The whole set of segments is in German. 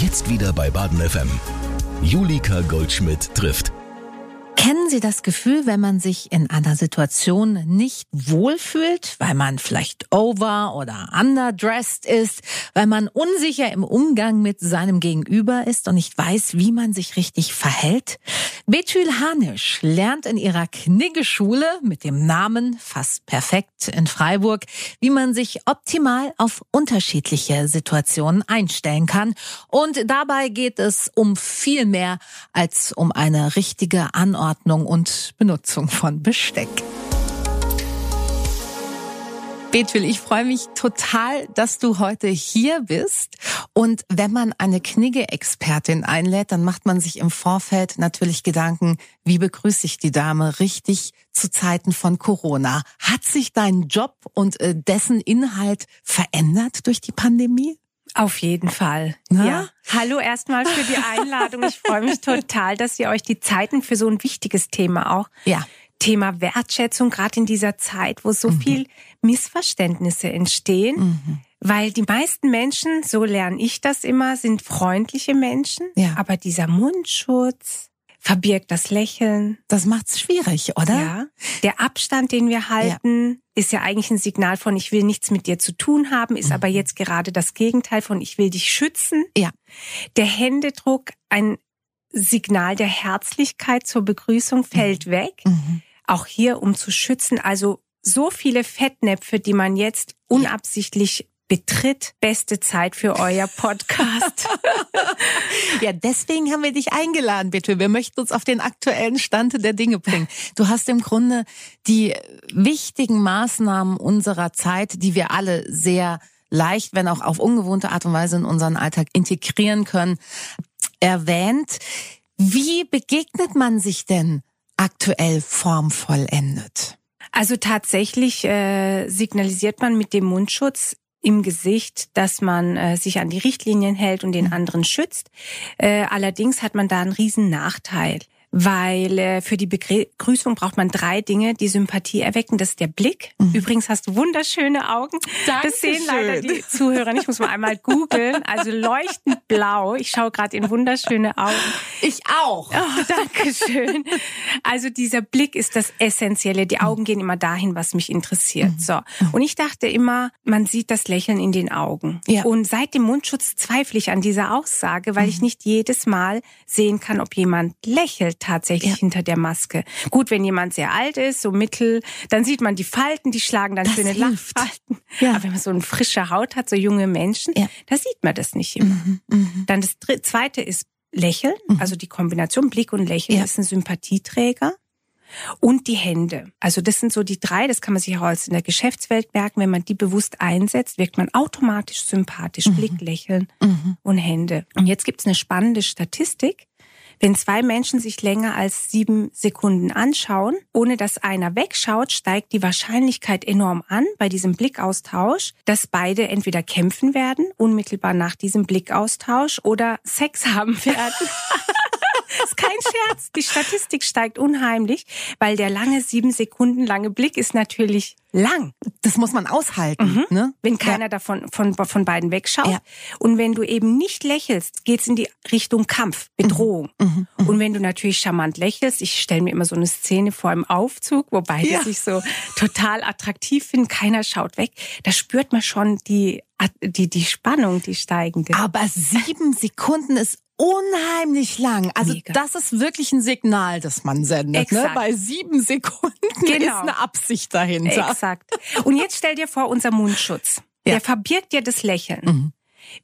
Jetzt wieder bei Baden FM. Julika Goldschmidt trifft. Sie das Gefühl, wenn man sich in einer Situation nicht wohlfühlt, weil man vielleicht over oder underdressed ist, weil man unsicher im Umgang mit seinem Gegenüber ist und nicht weiß, wie man sich richtig verhält? Betül Hanisch lernt in ihrer Kniggeschule mit dem Namen fast perfekt in Freiburg, wie man sich optimal auf unterschiedliche Situationen einstellen kann. Und dabei geht es um viel mehr als um eine richtige Anordnung Anordnung und Benutzung von Besteck. Betwil, ich freue mich total, dass du heute hier bist. Und wenn man eine Knigge-Expertin einlädt, dann macht man sich im Vorfeld natürlich Gedanken, wie begrüße ich die Dame richtig zu Zeiten von Corona? Hat sich dein Job und äh, dessen Inhalt verändert durch die Pandemie? Auf jeden Fall. Na? Ja. Hallo erstmal für die Einladung. Ich freue mich total, dass ihr euch die Zeiten für so ein wichtiges Thema auch. Ja. Thema Wertschätzung, gerade in dieser Zeit, wo so mhm. viel Missverständnisse entstehen. Mhm. Weil die meisten Menschen, so lerne ich das immer, sind freundliche Menschen. Ja. Aber dieser Mundschutz, verbirgt das Lächeln. Das macht's schwierig, oder? Ja. Der Abstand, den wir halten, ja. ist ja eigentlich ein Signal von ich will nichts mit dir zu tun haben, ist mhm. aber jetzt gerade das Gegenteil von ich will dich schützen. Ja. Der Händedruck, ein Signal der Herzlichkeit zur Begrüßung fällt mhm. weg. Mhm. Auch hier, um zu schützen. Also so viele Fettnäpfe, die man jetzt unabsichtlich betritt. Beste Zeit für euer Podcast. ja, deswegen haben wir dich eingeladen, bitte. Wir möchten uns auf den aktuellen Stand der Dinge bringen. Du hast im Grunde die wichtigen Maßnahmen unserer Zeit, die wir alle sehr leicht, wenn auch auf ungewohnte Art und Weise in unseren Alltag integrieren können, erwähnt. Wie begegnet man sich denn aktuell formvollendet? Also tatsächlich äh, signalisiert man mit dem Mundschutz im Gesicht, dass man äh, sich an die Richtlinien hält und den mhm. anderen schützt. Äh, allerdings hat man da einen riesen Nachteil weil äh, für die Begrüßung braucht man drei Dinge, die Sympathie erwecken. Das ist der Blick. Mhm. Übrigens hast du wunderschöne Augen. Dankeschön. Das sehen leider die Zuhörer nicht. Ich muss mal einmal googeln. Also leuchtend blau. Ich schaue gerade in wunderschöne Augen. Ich auch. Oh, Dankeschön. Also dieser Blick ist das Essentielle. Die Augen gehen immer dahin, was mich interessiert. Mhm. So. Mhm. Und ich dachte immer, man sieht das Lächeln in den Augen. Ja. Und seit dem Mundschutz zweifle ich an dieser Aussage, weil ich nicht jedes Mal sehen kann, ob jemand lächelt tatsächlich ja. hinter der Maske. Gut, wenn jemand sehr alt ist, so mittel, dann sieht man die Falten, die schlagen dann das schöne Lachfalten. Ja. Aber wenn man so eine frische Haut hat, so junge Menschen, ja. da sieht man das nicht immer. Mhm, mh. Dann das zweite ist Lächeln, mhm. also die Kombination Blick und Lächeln ja. ist ein Sympathieträger. Und die Hände. Also das sind so die drei, das kann man sich auch als in der Geschäftswelt merken. Wenn man die bewusst einsetzt, wirkt man automatisch sympathisch. Mhm. Blick, Lächeln mhm. und Hände. Und jetzt gibt's eine spannende Statistik. Wenn zwei Menschen sich länger als sieben Sekunden anschauen, ohne dass einer wegschaut, steigt die Wahrscheinlichkeit enorm an bei diesem Blickaustausch, dass beide entweder kämpfen werden, unmittelbar nach diesem Blickaustausch, oder Sex haben werden. ist kein Scherz. Die Statistik steigt unheimlich, weil der lange sieben Sekunden lange Blick ist natürlich lang. Das muss man aushalten, mhm. ne? Wenn keiner ja. davon von, von beiden wegschaut. Ja. Und wenn du eben nicht lächelst, geht's in die Richtung Kampf, Bedrohung. Mhm. Mhm. mhm. Und wenn du natürlich charmant lächelst, ich stelle mir immer so eine Szene vor im Aufzug, wo beide ja. sich so total attraktiv finden, keiner schaut weg, da spürt man schon die die, die Spannung, die steigende. Aber sieben Sekunden ist unheimlich lang. Also Mega. das ist wirklich ein Signal, das man sendet. Ne? Bei sieben Sekunden genau. ist eine Absicht dahinter. Exakt. Und jetzt stell dir vor, unser Mundschutz. Ja. Der verbirgt dir das Lächeln. Mhm.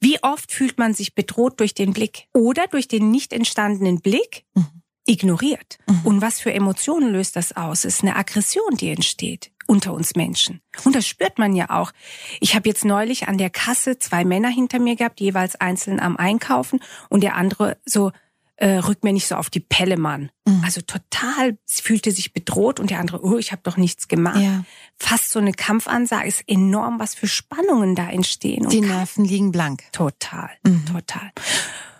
Wie oft fühlt man sich bedroht durch den Blick oder durch den nicht entstandenen Blick? Mhm. Ignoriert. Mhm. Und was für Emotionen löst das aus? Es ist eine Aggression, die entsteht unter uns Menschen. Und das spürt man ja auch. Ich habe jetzt neulich an der Kasse zwei Männer hinter mir gehabt, jeweils einzeln am Einkaufen und der andere so äh, rückt mir nicht so auf die Pelle, Mann. Mhm. Also total, fühlte sich bedroht und der andere, oh, ich habe doch nichts gemacht. Ja. Fast so eine Kampfansage ist enorm, was für Spannungen da entstehen. die Nerven liegen blank. Total, mhm. total.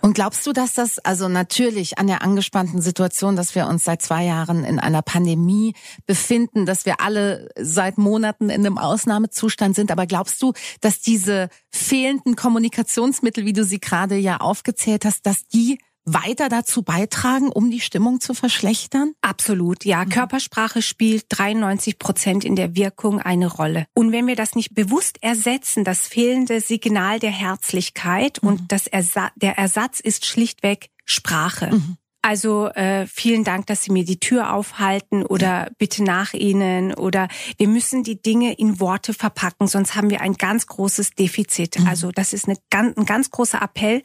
Und glaubst du, dass das also natürlich an der angespannten Situation, dass wir uns seit zwei Jahren in einer Pandemie befinden, dass wir alle seit Monaten in einem Ausnahmezustand sind, aber glaubst du, dass diese fehlenden Kommunikationsmittel, wie du sie gerade ja aufgezählt hast, dass die weiter dazu beitragen, um die Stimmung zu verschlechtern? Absolut, ja. Mhm. Körpersprache spielt 93 Prozent in der Wirkung eine Rolle. Und wenn wir das nicht bewusst ersetzen, das fehlende Signal der Herzlichkeit mhm. und das Ersa der Ersatz ist schlichtweg Sprache. Mhm. Also äh, vielen Dank, dass Sie mir die Tür aufhalten oder bitte nach Ihnen oder wir müssen die Dinge in Worte verpacken, sonst haben wir ein ganz großes Defizit. Mhm. Also das ist eine, ein ganz großer Appell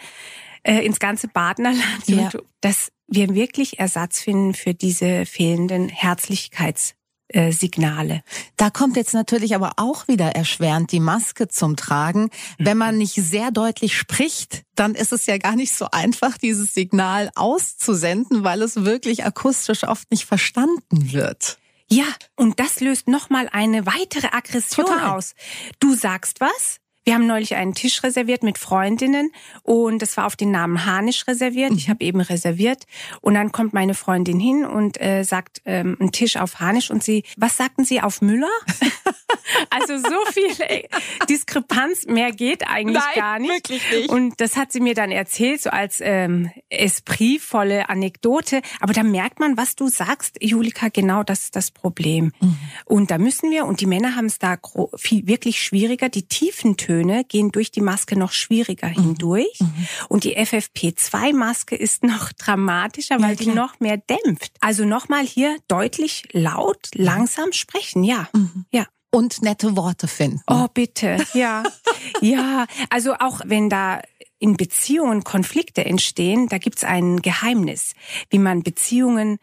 äh, ins ganze Badnerland, ja. dass wir wirklich Ersatz finden für diese fehlenden Herzlichkeits Signale. Da kommt jetzt natürlich aber auch wieder erschwerend die Maske zum Tragen. Wenn man nicht sehr deutlich spricht, dann ist es ja gar nicht so einfach, dieses Signal auszusenden, weil es wirklich akustisch oft nicht verstanden wird. Ja, und das löst nochmal eine weitere Aggression Total. aus. Du sagst was, wir haben neulich einen Tisch reserviert mit Freundinnen und es war auf den Namen Hanisch reserviert. Ich mhm. habe eben reserviert und dann kommt meine Freundin hin und äh, sagt ähm, einen Tisch auf Hanisch und sie, was sagten Sie auf Müller? also so viel ey, Diskrepanz, mehr geht eigentlich Nein, gar nicht. Wirklich nicht. Und das hat sie mir dann erzählt, so als ähm, espritvolle Anekdote. Aber da merkt man, was du sagst, Julika, genau das ist das Problem. Mhm. Und da müssen wir, und die Männer haben es da viel, wirklich schwieriger, die tiefen Töne Töne gehen durch die Maske noch schwieriger mhm. hindurch. Mhm. Und die FFP2-Maske ist noch dramatischer, weil ja, die noch mehr dämpft. Also nochmal hier deutlich laut, langsam sprechen, ja. Mhm. Ja und nette Worte finden. Oh, bitte. Ja. ja, also auch wenn da in Beziehungen Konflikte entstehen, da gibt's ein Geheimnis, wie man Beziehungen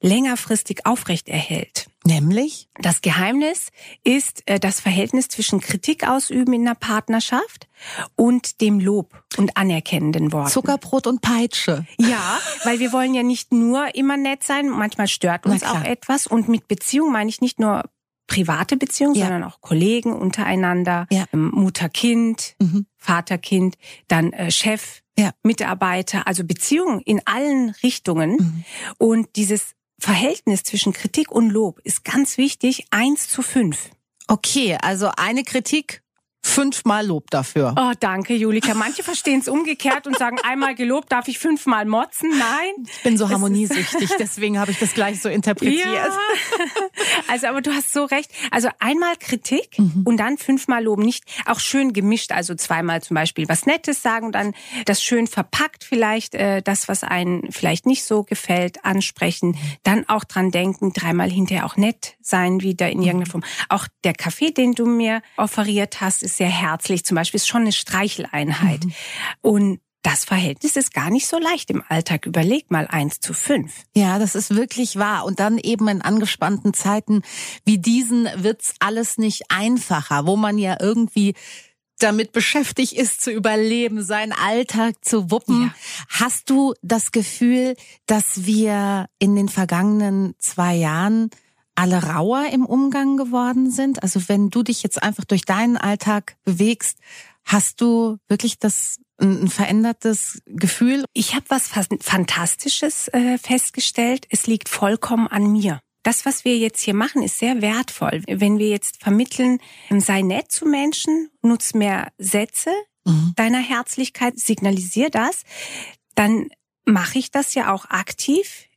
längerfristig aufrechterhält. Nämlich? Das Geheimnis ist äh, das Verhältnis zwischen Kritik ausüben in einer Partnerschaft und dem Lob und anerkennenden Worten. Zuckerbrot und Peitsche. Ja, weil wir wollen ja nicht nur immer nett sein, manchmal stört uns auch etwas und mit Beziehung meine ich nicht nur private Beziehungen, ja. sondern auch Kollegen untereinander, ja. Ähm, Mutter-Kind, mhm. Vater-Kind, dann äh, Chef, ja. Mitarbeiter, also Beziehungen in allen Richtungen. Mhm. Und dieses Verhältnis zwischen Kritik und Lob ist ganz wichtig, eins zu fünf. Okay, also eine Kritik fünfmal Lob dafür. Oh, danke, Julika. Manche verstehen es umgekehrt und sagen, einmal gelobt darf ich fünfmal motzen. Nein. Ich bin so harmoniesüchtig, deswegen habe ich das gleich so interpretiert. Ja. Also, aber du hast so recht. Also einmal Kritik mhm. und dann fünfmal loben. Nicht auch schön gemischt, also zweimal zum Beispiel was Nettes sagen und dann das schön verpackt vielleicht, äh, das, was einen vielleicht nicht so gefällt, ansprechen. Dann auch dran denken, dreimal hinterher auch nett sein wieder in irgendeiner Form. Auch der Kaffee, den du mir offeriert hast, ist sehr herzlich. Zum Beispiel ist schon eine Streicheleinheit. Mhm. Und das Verhältnis ist gar nicht so leicht im Alltag. Überleg mal eins zu fünf. Ja, das ist wirklich wahr. Und dann eben in angespannten Zeiten wie diesen wird's alles nicht einfacher, wo man ja irgendwie damit beschäftigt ist, zu überleben, seinen Alltag zu wuppen. Ja. Hast du das Gefühl, dass wir in den vergangenen zwei Jahren alle rauer im Umgang geworden sind? Also wenn du dich jetzt einfach durch deinen Alltag bewegst, hast du wirklich das ein verändertes Gefühl? Ich habe was Fantastisches äh, festgestellt. Es liegt vollkommen an mir. Das, was wir jetzt hier machen, ist sehr wertvoll. Wenn wir jetzt vermitteln, sei nett zu Menschen, nutz mehr Sätze mhm. deiner Herzlichkeit, signalisier das, dann mache ich das ja auch aktiv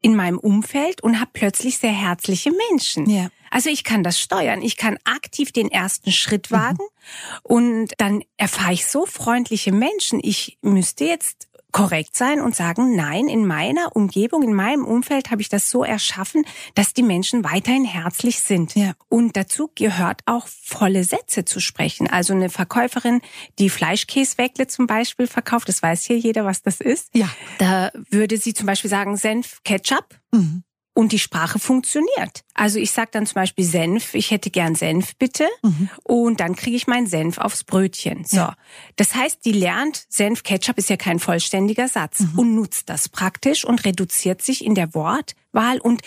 in meinem Umfeld und habe plötzlich sehr herzliche Menschen. Ja. Also ich kann das steuern. Ich kann aktiv den ersten Schritt mhm. wagen mhm. und dann erfahre ich so freundliche Menschen. Ich müsste jetzt korrekt sein und sagen, nein, in meiner Umgebung, in meinem Umfeld habe ich das so erschaffen, dass die Menschen weiterhin herzlich sind. Ja. Und dazu gehört auch volle Sätze zu sprechen. Also eine Verkäuferin, die Fleischkäsewäckle zum Beispiel verkauft, das weiß hier jeder, was das ist. Ja. Da würde sie zum Beispiel sagen, Senf, Ketchup. Mhm und die Sprache funktioniert. Also ich sage dann zum Beispiel Senf, ich hätte gern Senf bitte mhm. und dann kriege ich meinen Senf aufs Brötchen. So, ja. das heißt, die lernt Senf, Ketchup ist ja kein vollständiger Satz mhm. und nutzt das praktisch und reduziert sich in der Wortwahl und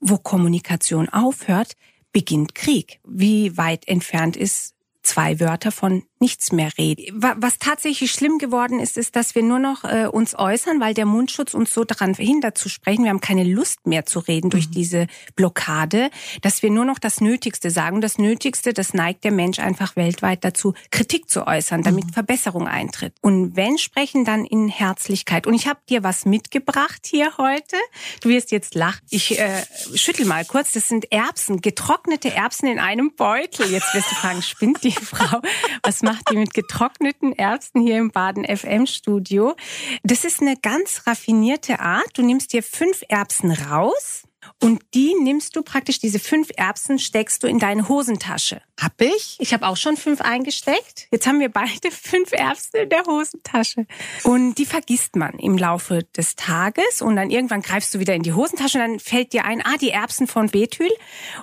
wo Kommunikation aufhört, beginnt Krieg. Wie weit entfernt ist zwei Wörter von nichts mehr reden. Was tatsächlich schlimm geworden ist, ist, dass wir nur noch äh, uns äußern, weil der Mundschutz uns so daran verhindert zu sprechen. Wir haben keine Lust mehr zu reden durch mhm. diese Blockade, dass wir nur noch das Nötigste sagen. Das Nötigste, das neigt der Mensch einfach weltweit dazu, Kritik zu äußern, damit mhm. Verbesserung eintritt. Und wenn sprechen, dann in Herzlichkeit. Und ich habe dir was mitgebracht hier heute. Du wirst jetzt lachen. Ich äh, schüttel mal kurz. Das sind Erbsen, getrocknete Erbsen in einem Beutel. Jetzt wirst du fragen, spinnt die Frau? Was macht die mit getrockneten Erbsen hier im Baden FM Studio? Das ist eine ganz raffinierte Art. Du nimmst dir fünf Erbsen raus und die nimmst du praktisch, diese fünf Erbsen steckst du in deine Hosentasche. Hab ich? Ich habe auch schon fünf eingesteckt. Jetzt haben wir beide fünf Erbsen in der Hosentasche. Und die vergisst man im Laufe des Tages. Und dann irgendwann greifst du wieder in die Hosentasche und dann fällt dir ein, ah, die Erbsen von Bethül.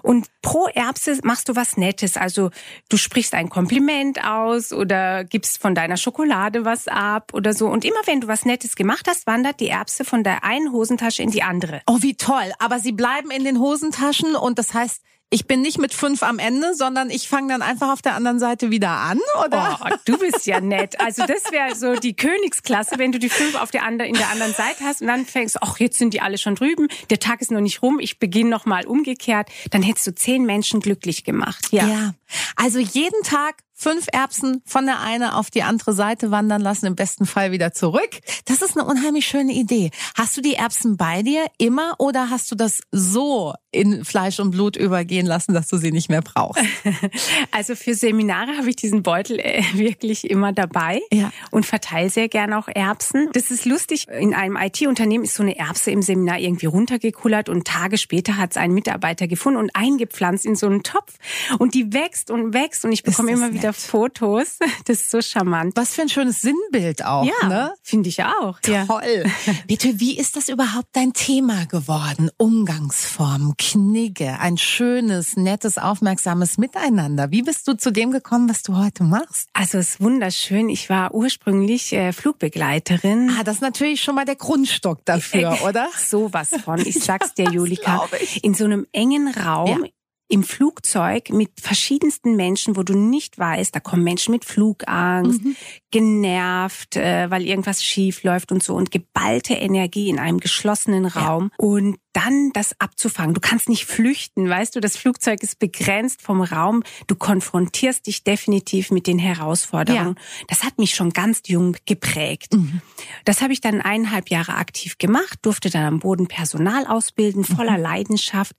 Und pro Erbse machst du was Nettes. Also du sprichst ein Kompliment aus oder gibst von deiner Schokolade was ab oder so. Und immer wenn du was Nettes gemacht hast, wandert die Erbse von der einen Hosentasche in die andere. Oh, wie toll. Aber sie bleiben in den Hosentaschen und das heißt, ich bin nicht mit fünf am Ende, sondern ich fange dann einfach auf der anderen Seite wieder an, oder? Oh, du bist ja nett. Also das wäre so die Königsklasse, wenn du die fünf auf der anderen, in der anderen Seite hast und dann fängst, ach, jetzt sind die alle schon drüben, der Tag ist noch nicht rum, ich beginne nochmal umgekehrt, dann hättest du zehn Menschen glücklich gemacht. Ja. ja. Also jeden Tag fünf Erbsen von der eine auf die andere Seite wandern lassen, im besten Fall wieder zurück. Das ist eine unheimlich schöne Idee. Hast du die Erbsen bei dir immer oder hast du das so in Fleisch und Blut übergehen lassen, dass du sie nicht mehr brauchst? Also für Seminare habe ich diesen Beutel äh, wirklich immer dabei ja. und verteile sehr gerne auch Erbsen. Das ist lustig. In einem IT-Unternehmen ist so eine Erbse im Seminar irgendwie runtergekullert und Tage später hat es ein Mitarbeiter gefunden und eingepflanzt in so einen Topf und die wächst und wächst und ich bekomme immer wieder Fotos. Das ist so charmant. Was für ein schönes Sinnbild auch. Ja, ne? finde ich auch. Toll. Ja. Bitte, wie ist das überhaupt dein Thema geworden? Umgangsformen, Knigge, ein schönes, nettes, aufmerksames Miteinander. Wie bist du zu dem gekommen, was du heute machst? Also es ist wunderschön. Ich war ursprünglich äh, Flugbegleiterin. Ah, das ist natürlich schon mal der Grundstock dafür, äh, oder? Sowas von. Ich sag's dir, Julika. In so einem engen Raum, ja im Flugzeug mit verschiedensten Menschen, wo du nicht weißt, da kommen Menschen mit Flugangst, mhm. genervt, äh, weil irgendwas schief läuft und so und geballte Energie in einem geschlossenen Raum ja. und dann das abzufangen. Du kannst nicht flüchten, weißt du, das Flugzeug ist begrenzt vom Raum. Du konfrontierst dich definitiv mit den Herausforderungen. Ja. Das hat mich schon ganz jung geprägt. Mhm. Das habe ich dann eineinhalb Jahre aktiv gemacht, durfte dann am Boden Personal ausbilden, voller mhm. Leidenschaft.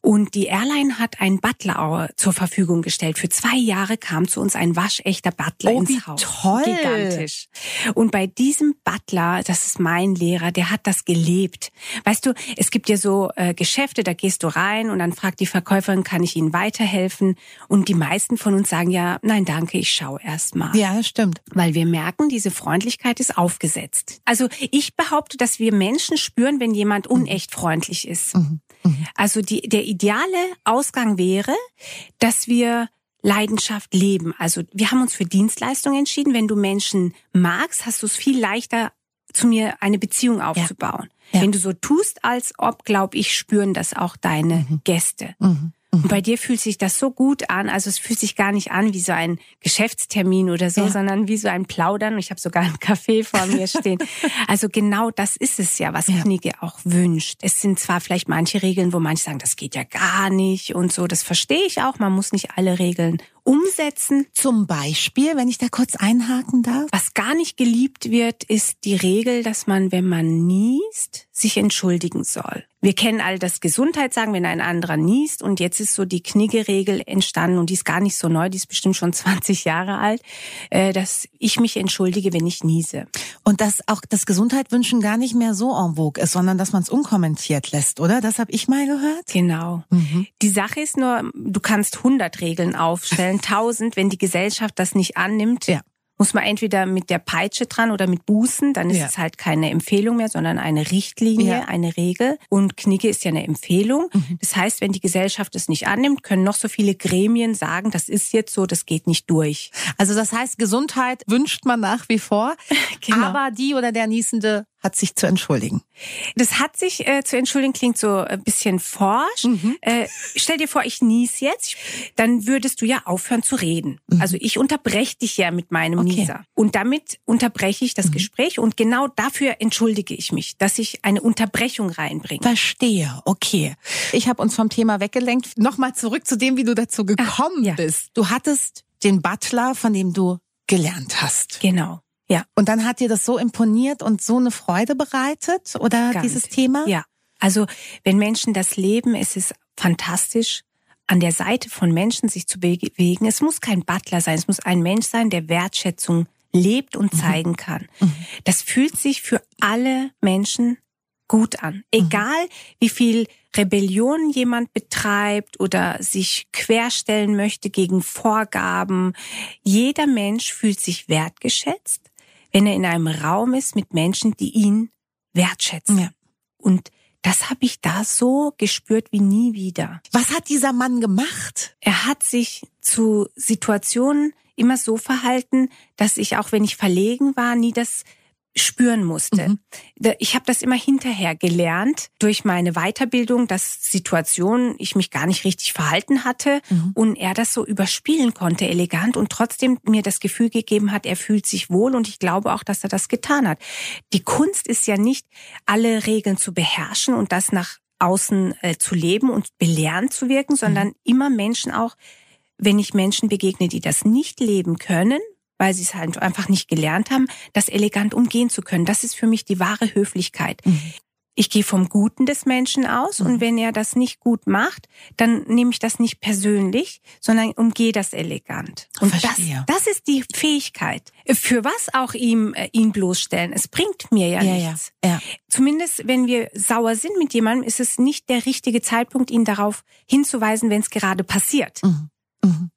Und die Airline hat einen Butler zur Verfügung gestellt. Für zwei Jahre kam zu uns ein waschechter Butler oh, ins Haus. Toll. Gigantisch. Und bei diesem Butler, das ist mein Lehrer, der hat das gelebt. Weißt du, es gibt ja so äh, Geschäfte, da gehst du rein und dann fragt die Verkäuferin, kann ich Ihnen weiterhelfen? Und die meisten von uns sagen ja, nein, danke, ich schaue erst mal. Ja, stimmt. Weil wir merken, diese Freundlichkeit ist aufgesetzt. Also ich behaupte, dass wir Menschen spüren, wenn jemand mhm. unecht freundlich ist. Mhm. Mhm. Also die, der ideale Ausgang wäre, dass wir Leidenschaft leben. Also wir haben uns für Dienstleistungen entschieden. Wenn du Menschen magst, hast du es viel leichter, zu mir eine Beziehung aufzubauen. Ja. Wenn du so tust, als ob, glaub ich, spüren das auch deine mhm. Gäste. Mhm. Und bei dir fühlt sich das so gut an. Also es fühlt sich gar nicht an wie so ein Geschäftstermin oder so, ja. sondern wie so ein Plaudern. Ich habe sogar einen Kaffee vor mir stehen. also genau das ist es ja, was ja. Knigge auch wünscht. Es sind zwar vielleicht manche Regeln, wo manche sagen, das geht ja gar nicht und so. Das verstehe ich auch. Man muss nicht alle Regeln umsetzen. Zum Beispiel, wenn ich da kurz einhaken darf. Was gar nicht geliebt wird, ist die Regel, dass man, wenn man niest, sich entschuldigen soll. Wir kennen all das Gesundheit sagen, wenn ein anderer niest und jetzt ist so die Knigge-Regel entstanden und die ist gar nicht so neu, die ist bestimmt schon 20 Jahre alt, äh, dass ich mich entschuldige, wenn ich niese. Und dass auch das Gesundheit wünschen gar nicht mehr so en vogue ist, sondern dass man es unkommentiert lässt, oder? Das habe ich mal gehört. Genau. Mhm. Die Sache ist nur, du kannst 100 Regeln aufstellen, 1000, wenn die Gesellschaft das nicht annimmt, ja. muss man entweder mit der Peitsche dran oder mit Bußen, dann ist ja. es halt keine Empfehlung mehr, sondern eine Richtlinie, ja. eine Regel. Und Knigge ist ja eine Empfehlung. Mhm. Das heißt, wenn die Gesellschaft es nicht annimmt, können noch so viele Gremien sagen, das ist jetzt so, das geht nicht durch. Also das heißt, Gesundheit wünscht man nach wie vor, genau. aber die oder der Niesende hat sich zu entschuldigen? Das hat sich äh, zu entschuldigen klingt so ein bisschen forsch. Mhm. Äh, stell dir vor, ich nies jetzt, dann würdest du ja aufhören zu reden. Mhm. Also ich unterbreche dich ja mit meinem okay. Nieser. Und damit unterbreche ich das mhm. Gespräch und genau dafür entschuldige ich mich, dass ich eine Unterbrechung reinbringe. Verstehe, okay. Ich habe uns vom Thema weggelenkt. Nochmal zurück zu dem, wie du dazu gekommen Ach, ja. bist. Du hattest den Butler, von dem du gelernt hast. Genau. Ja. Und dann hat dir das so imponiert und so eine Freude bereitet oder Ganz. dieses Thema? Ja. Also wenn Menschen das leben, ist es fantastisch, an der Seite von Menschen sich zu bewegen. Es muss kein Butler sein, es muss ein Mensch sein, der Wertschätzung lebt und mhm. zeigen kann. Mhm. Das fühlt sich für alle Menschen gut an. Mhm. Egal mhm. wie viel Rebellion jemand betreibt oder sich querstellen möchte gegen Vorgaben. Jeder Mensch fühlt sich wertgeschätzt wenn er in einem Raum ist mit Menschen, die ihn wertschätzen. Ja. Und das habe ich da so gespürt wie nie wieder. Was hat dieser Mann gemacht? Er hat sich zu Situationen immer so verhalten, dass ich auch wenn ich verlegen war, nie das spüren musste. Mhm. Ich habe das immer hinterher gelernt durch meine Weiterbildung, dass Situationen ich mich gar nicht richtig verhalten hatte mhm. und er das so überspielen konnte, elegant und trotzdem mir das Gefühl gegeben hat, er fühlt sich wohl und ich glaube auch, dass er das getan hat. Die Kunst ist ja nicht, alle Regeln zu beherrschen und das nach außen äh, zu leben und belehrend zu wirken, sondern mhm. immer Menschen auch wenn ich Menschen begegne, die das nicht leben können, weil sie es halt einfach nicht gelernt haben, das elegant umgehen zu können. Das ist für mich die wahre Höflichkeit. Mhm. Ich gehe vom Guten des Menschen aus mhm. und wenn er das nicht gut macht, dann nehme ich das nicht persönlich, sondern umgehe das elegant. Und das, das ist die Fähigkeit. Für was auch ihm äh, ihn bloßstellen? Es bringt mir ja, ja nichts. Ja, ja. Zumindest wenn wir sauer sind mit jemandem, ist es nicht der richtige Zeitpunkt, ihn darauf hinzuweisen, wenn es gerade passiert. Mhm.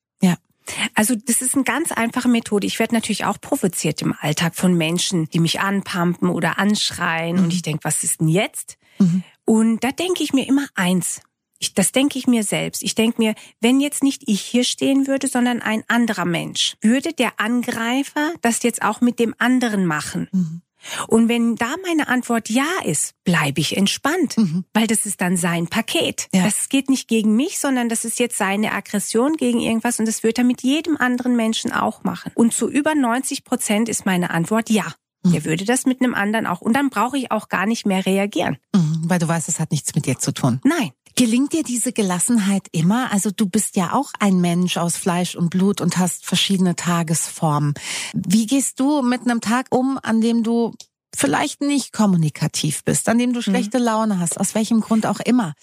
Also das ist eine ganz einfache Methode. Ich werde natürlich auch provoziert im Alltag von Menschen, die mich anpumpen oder anschreien. Mhm. Und ich denke, was ist denn jetzt? Mhm. Und da denke ich mir immer eins. Ich, das denke ich mir selbst. Ich denke mir, wenn jetzt nicht ich hier stehen würde, sondern ein anderer Mensch, würde der Angreifer das jetzt auch mit dem anderen machen. Mhm. Und wenn da meine Antwort ja ist, bleibe ich entspannt, mhm. weil das ist dann sein Paket. Ja. Das geht nicht gegen mich, sondern das ist jetzt seine Aggression gegen irgendwas und das wird er mit jedem anderen Menschen auch machen. Und zu über 90 Prozent ist meine Antwort ja. Mhm. Er würde das mit einem anderen auch. Und dann brauche ich auch gar nicht mehr reagieren. Mhm, weil du weißt, es hat nichts mit dir zu tun. Nein. Gelingt dir diese Gelassenheit immer? Also du bist ja auch ein Mensch aus Fleisch und Blut und hast verschiedene Tagesformen. Wie gehst du mit einem Tag um, an dem du vielleicht nicht kommunikativ bist, an dem du mhm. schlechte. Laune hast, aus welchem Grund auch immer?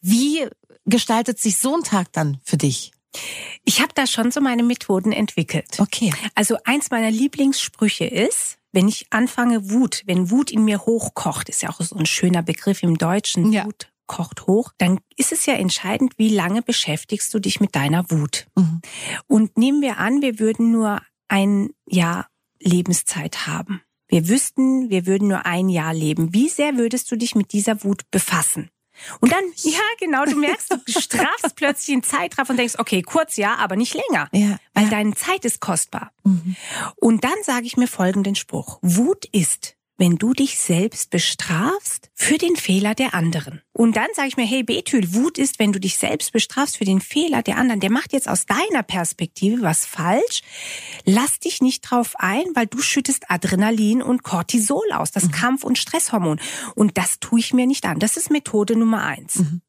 Wie gestaltet sich so ein Tag dann für dich? Ich habe da schon so meine Methoden entwickelt. Okay. Also eins meiner Lieblingssprüche ist, wenn ich anfange Wut, wenn Wut in mir hochkocht, ist ja auch so ein schöner Begriff im Deutschen, ja. Wut kocht hoch, dann ist es ja entscheidend, wie lange beschäftigst du dich mit deiner Wut. Mhm. Und nehmen wir an, wir würden nur ein Jahr Lebenszeit haben. Wir wüssten, wir würden nur ein Jahr leben. Wie sehr würdest du dich mit dieser Wut befassen? Und dann, ja, genau, du merkst, du strafst plötzlich einen Zeitraff und denkst, okay, kurz ja, aber nicht länger. Ja, weil ja. deine Zeit ist kostbar. Mhm. Und dann sage ich mir folgenden Spruch. Wut ist wenn du dich selbst bestrafst für den Fehler der anderen. Und dann sage ich mir, hey Betül, Wut ist, wenn du dich selbst bestrafst für den Fehler der anderen. Der macht jetzt aus deiner Perspektive was falsch. Lass dich nicht drauf ein, weil du schüttest Adrenalin und Cortisol aus, das mhm. Kampf- und Stresshormon. Und das tue ich mir nicht an. Das ist Methode Nummer eins. Mhm.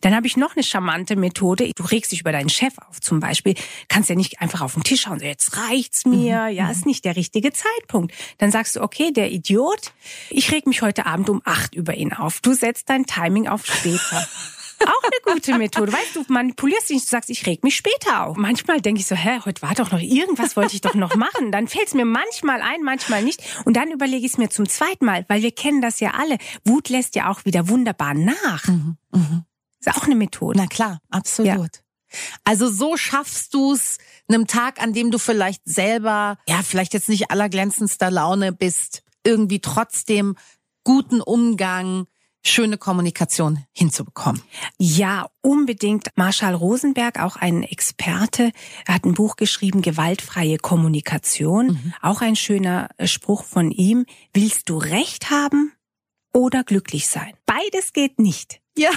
Dann habe ich noch eine charmante Methode. Du regst dich über deinen Chef auf zum Beispiel. Kannst ja nicht einfach auf den Tisch schauen, so jetzt reicht's mir. Mhm. Ja, ist nicht der richtige Zeitpunkt. Dann sagst du, okay, der Idiot, ich reg mich heute Abend um acht über ihn auf. Du setzt dein Timing auf später. Auch eine gute Methode. Weißt du, manipulierst dich, du sagst, ich reg mich später auf. Manchmal denke ich so, hä, heute war doch noch irgendwas, wollte ich doch noch machen. Dann fällt es mir manchmal ein, manchmal nicht. Und dann überlege ich es mir zum zweiten Mal, weil wir kennen das ja alle. Wut lässt ja auch wieder wunderbar nach. Mhm, mh. Ist auch eine Methode. Na klar, absolut. Ja. Also so schaffst du es, einem Tag, an dem du vielleicht selber, ja, vielleicht jetzt nicht allerglänzendster Laune bist, irgendwie trotzdem guten Umgang, schöne Kommunikation hinzubekommen? Ja, unbedingt. Marshall Rosenberg, auch ein Experte, hat ein Buch geschrieben, Gewaltfreie Kommunikation. Mhm. Auch ein schöner äh, Spruch von ihm. Willst du Recht haben oder glücklich sein? Beides geht nicht. Ja.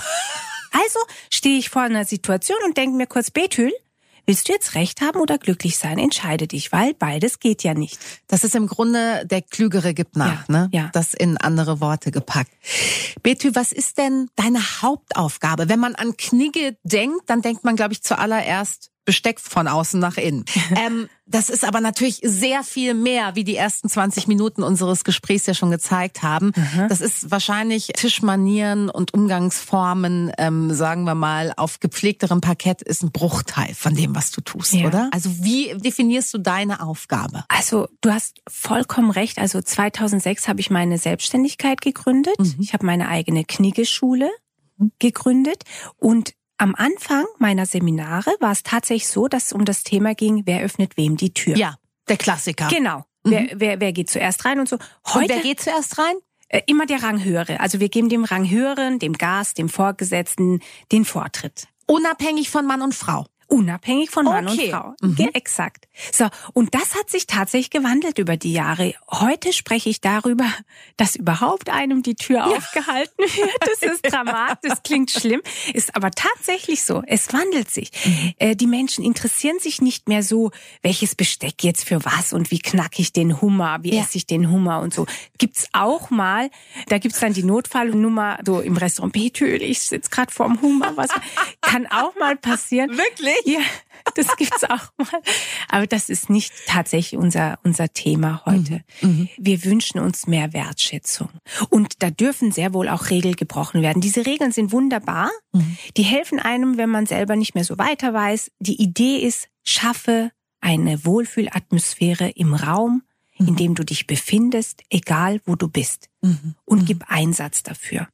Also stehe ich vor einer Situation und denke mir kurz, Bethül, Willst du jetzt recht haben oder glücklich sein? Entscheide dich, weil beides geht ja nicht. Das ist im Grunde der Klügere gibt nach, ja, ne? Ja. Das in andere Worte gepackt. Betty, was ist denn deine Hauptaufgabe? Wenn man an Knigge denkt, dann denkt man, glaube ich, zuallererst Besteck von außen nach innen. ähm, das ist aber natürlich sehr viel mehr, wie die ersten 20 Minuten unseres Gesprächs ja schon gezeigt haben. Mhm. Das ist wahrscheinlich Tischmanieren und Umgangsformen, ähm, sagen wir mal, auf gepflegterem Parkett ist ein Bruchteil von dem, was du tust, ja. oder? Also wie definierst du deine Aufgabe? Also du hast vollkommen recht. Also 2006 habe ich meine Selbstständigkeit gegründet. Mhm. Ich habe meine eigene Kniggeschule gegründet und am Anfang meiner Seminare war es tatsächlich so, dass es um das Thema ging, wer öffnet wem die Tür. Ja, der Klassiker. Genau. Mhm. Wer, wer, wer geht zuerst rein und so. Heute, und wer geht zuerst rein? Äh, immer der Ranghöhere. Also wir geben dem Ranghöheren, dem Gast, dem Vorgesetzten den Vortritt. Unabhängig von Mann und Frau. Unabhängig von Mann okay. und Frau. Mhm. exakt. So, und das hat sich tatsächlich gewandelt über die Jahre. Heute spreche ich darüber, dass überhaupt einem die Tür ja. aufgehalten wird. Das ist dramatisch, das klingt schlimm, ist aber tatsächlich so. Es wandelt sich. Mhm. Äh, die Menschen interessieren sich nicht mehr so, welches Besteck jetzt für was und wie knack ich den Hummer, wie ja. esse ich den Hummer und so. Gibt's auch mal, da gibt's dann die Notfallnummer so im Restaurant, Betül, ich sitze gerade vorm Hummer, was kann auch mal passieren. Wirklich? Ja, das gibt's auch mal. Aber das ist nicht tatsächlich unser, unser Thema heute. Mhm. mhm. Wir wünschen uns mehr Wertschätzung. Und da dürfen sehr wohl auch Regeln gebrochen werden. Diese Regeln sind wunderbar. Mhm. Die helfen einem, wenn man selber nicht mehr so weiter weiß. Die Idee ist, schaffe eine Wohlfühlatmosphäre im Raum, in mhm. dem du dich befindest, egal wo du bist. Mhm. Und gib Einsatz dafür.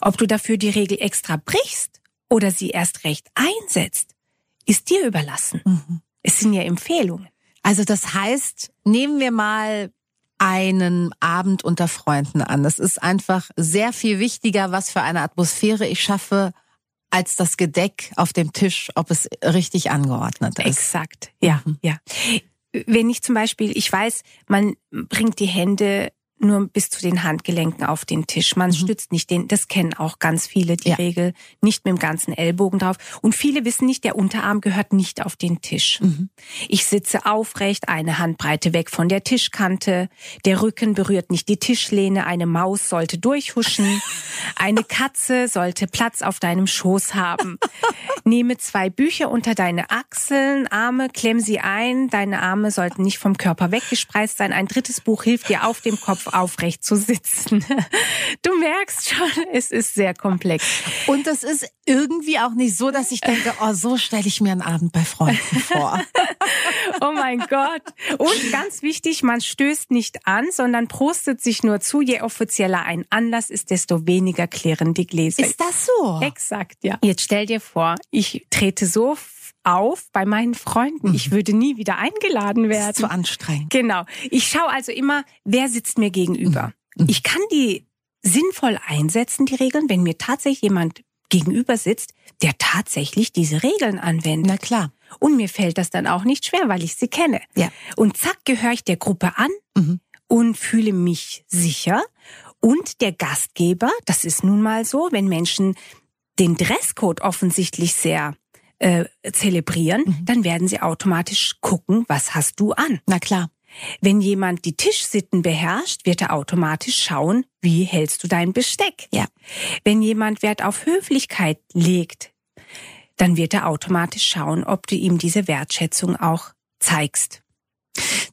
Ob du dafür die Regel extra brichst oder sie erst recht einsetzt, ist dir überlassen. Mhm. Es sind ja Empfehlungen. Also das heißt, nehmen wir mal einen Abend unter Freunden an. Das ist einfach sehr viel wichtiger, was für eine Atmosphäre ich schaffe, als das Gedeck auf dem Tisch, ob es richtig angeordnet ist. Exakt, ja, mhm. ja. Wenn ich zum Beispiel, ich weiß, man bringt die Hände nur bis zu den Handgelenken auf den Tisch. Man mhm. stützt nicht den, das kennen auch ganz viele, die ja. Regel, nicht mit dem ganzen Ellbogen drauf. Und viele wissen nicht, der Unterarm gehört nicht auf den Tisch. Mhm. Ich sitze aufrecht, eine Handbreite weg von der Tischkante. Der Rücken berührt nicht die Tischlehne. Eine Maus sollte durchhuschen. Eine Katze sollte Platz auf deinem Schoß haben. Nehme zwei Bücher unter deine Achseln, Arme, klemm sie ein. Deine Arme sollten nicht vom Körper weggespreist sein. Ein drittes Buch hilft dir auf dem Kopf aufrecht zu sitzen. Du merkst schon, es ist sehr komplex. Und das ist irgendwie auch nicht so, dass ich denke, oh, so stelle ich mir einen Abend bei Freunden vor. oh mein Gott. Und ganz wichtig, man stößt nicht an, sondern prostet sich nur zu. Je offizieller ein Anlass ist, desto weniger klären die Gläser. Ist das so? Exakt, ja. Jetzt stell dir vor, ich trete so auf bei meinen Freunden. Ich mhm. würde nie wieder eingeladen werden. Das ist zu anstrengend. Genau. Ich schaue also immer, wer sitzt mir gegenüber. Mhm. Ich kann die sinnvoll einsetzen, die Regeln, wenn mir tatsächlich jemand gegenüber sitzt, der tatsächlich diese Regeln anwendet. Na klar. Und mir fällt das dann auch nicht schwer, weil ich sie kenne. Ja. Und zack, gehöre ich der Gruppe an mhm. und fühle mich sicher. Und der Gastgeber, das ist nun mal so, wenn Menschen den Dresscode offensichtlich sehr äh, zelebrieren, mhm. dann werden sie automatisch gucken, was hast du an. Na klar. Wenn jemand die Tischsitten beherrscht, wird er automatisch schauen, wie hältst du dein Besteck. Ja. Wenn jemand Wert auf Höflichkeit legt, dann wird er automatisch schauen, ob du ihm diese Wertschätzung auch zeigst.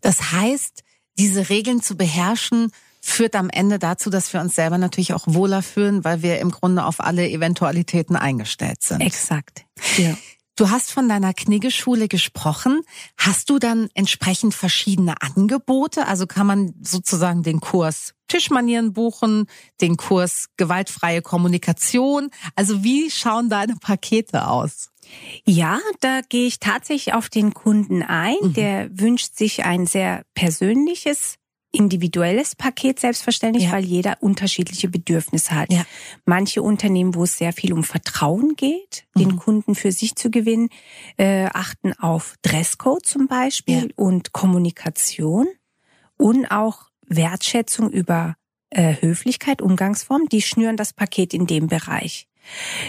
Das heißt, diese Regeln zu beherrschen, führt am Ende dazu, dass wir uns selber natürlich auch wohler fühlen, weil wir im Grunde auf alle Eventualitäten eingestellt sind. Exakt. Ja. Du hast von deiner Kniggeschule gesprochen. Hast du dann entsprechend verschiedene Angebote? Also kann man sozusagen den Kurs Tischmanieren buchen, den Kurs gewaltfreie Kommunikation. Also wie schauen deine Pakete aus? Ja, da gehe ich tatsächlich auf den Kunden ein. Mhm. Der wünscht sich ein sehr persönliches individuelles Paket selbstverständlich, ja. weil jeder unterschiedliche Bedürfnisse hat. Ja. Manche Unternehmen, wo es sehr viel um Vertrauen geht, mhm. den Kunden für sich zu gewinnen, äh, achten auf Dresscode zum Beispiel ja. und Kommunikation und auch Wertschätzung über äh, Höflichkeit, Umgangsform. Die schnüren das Paket in dem Bereich.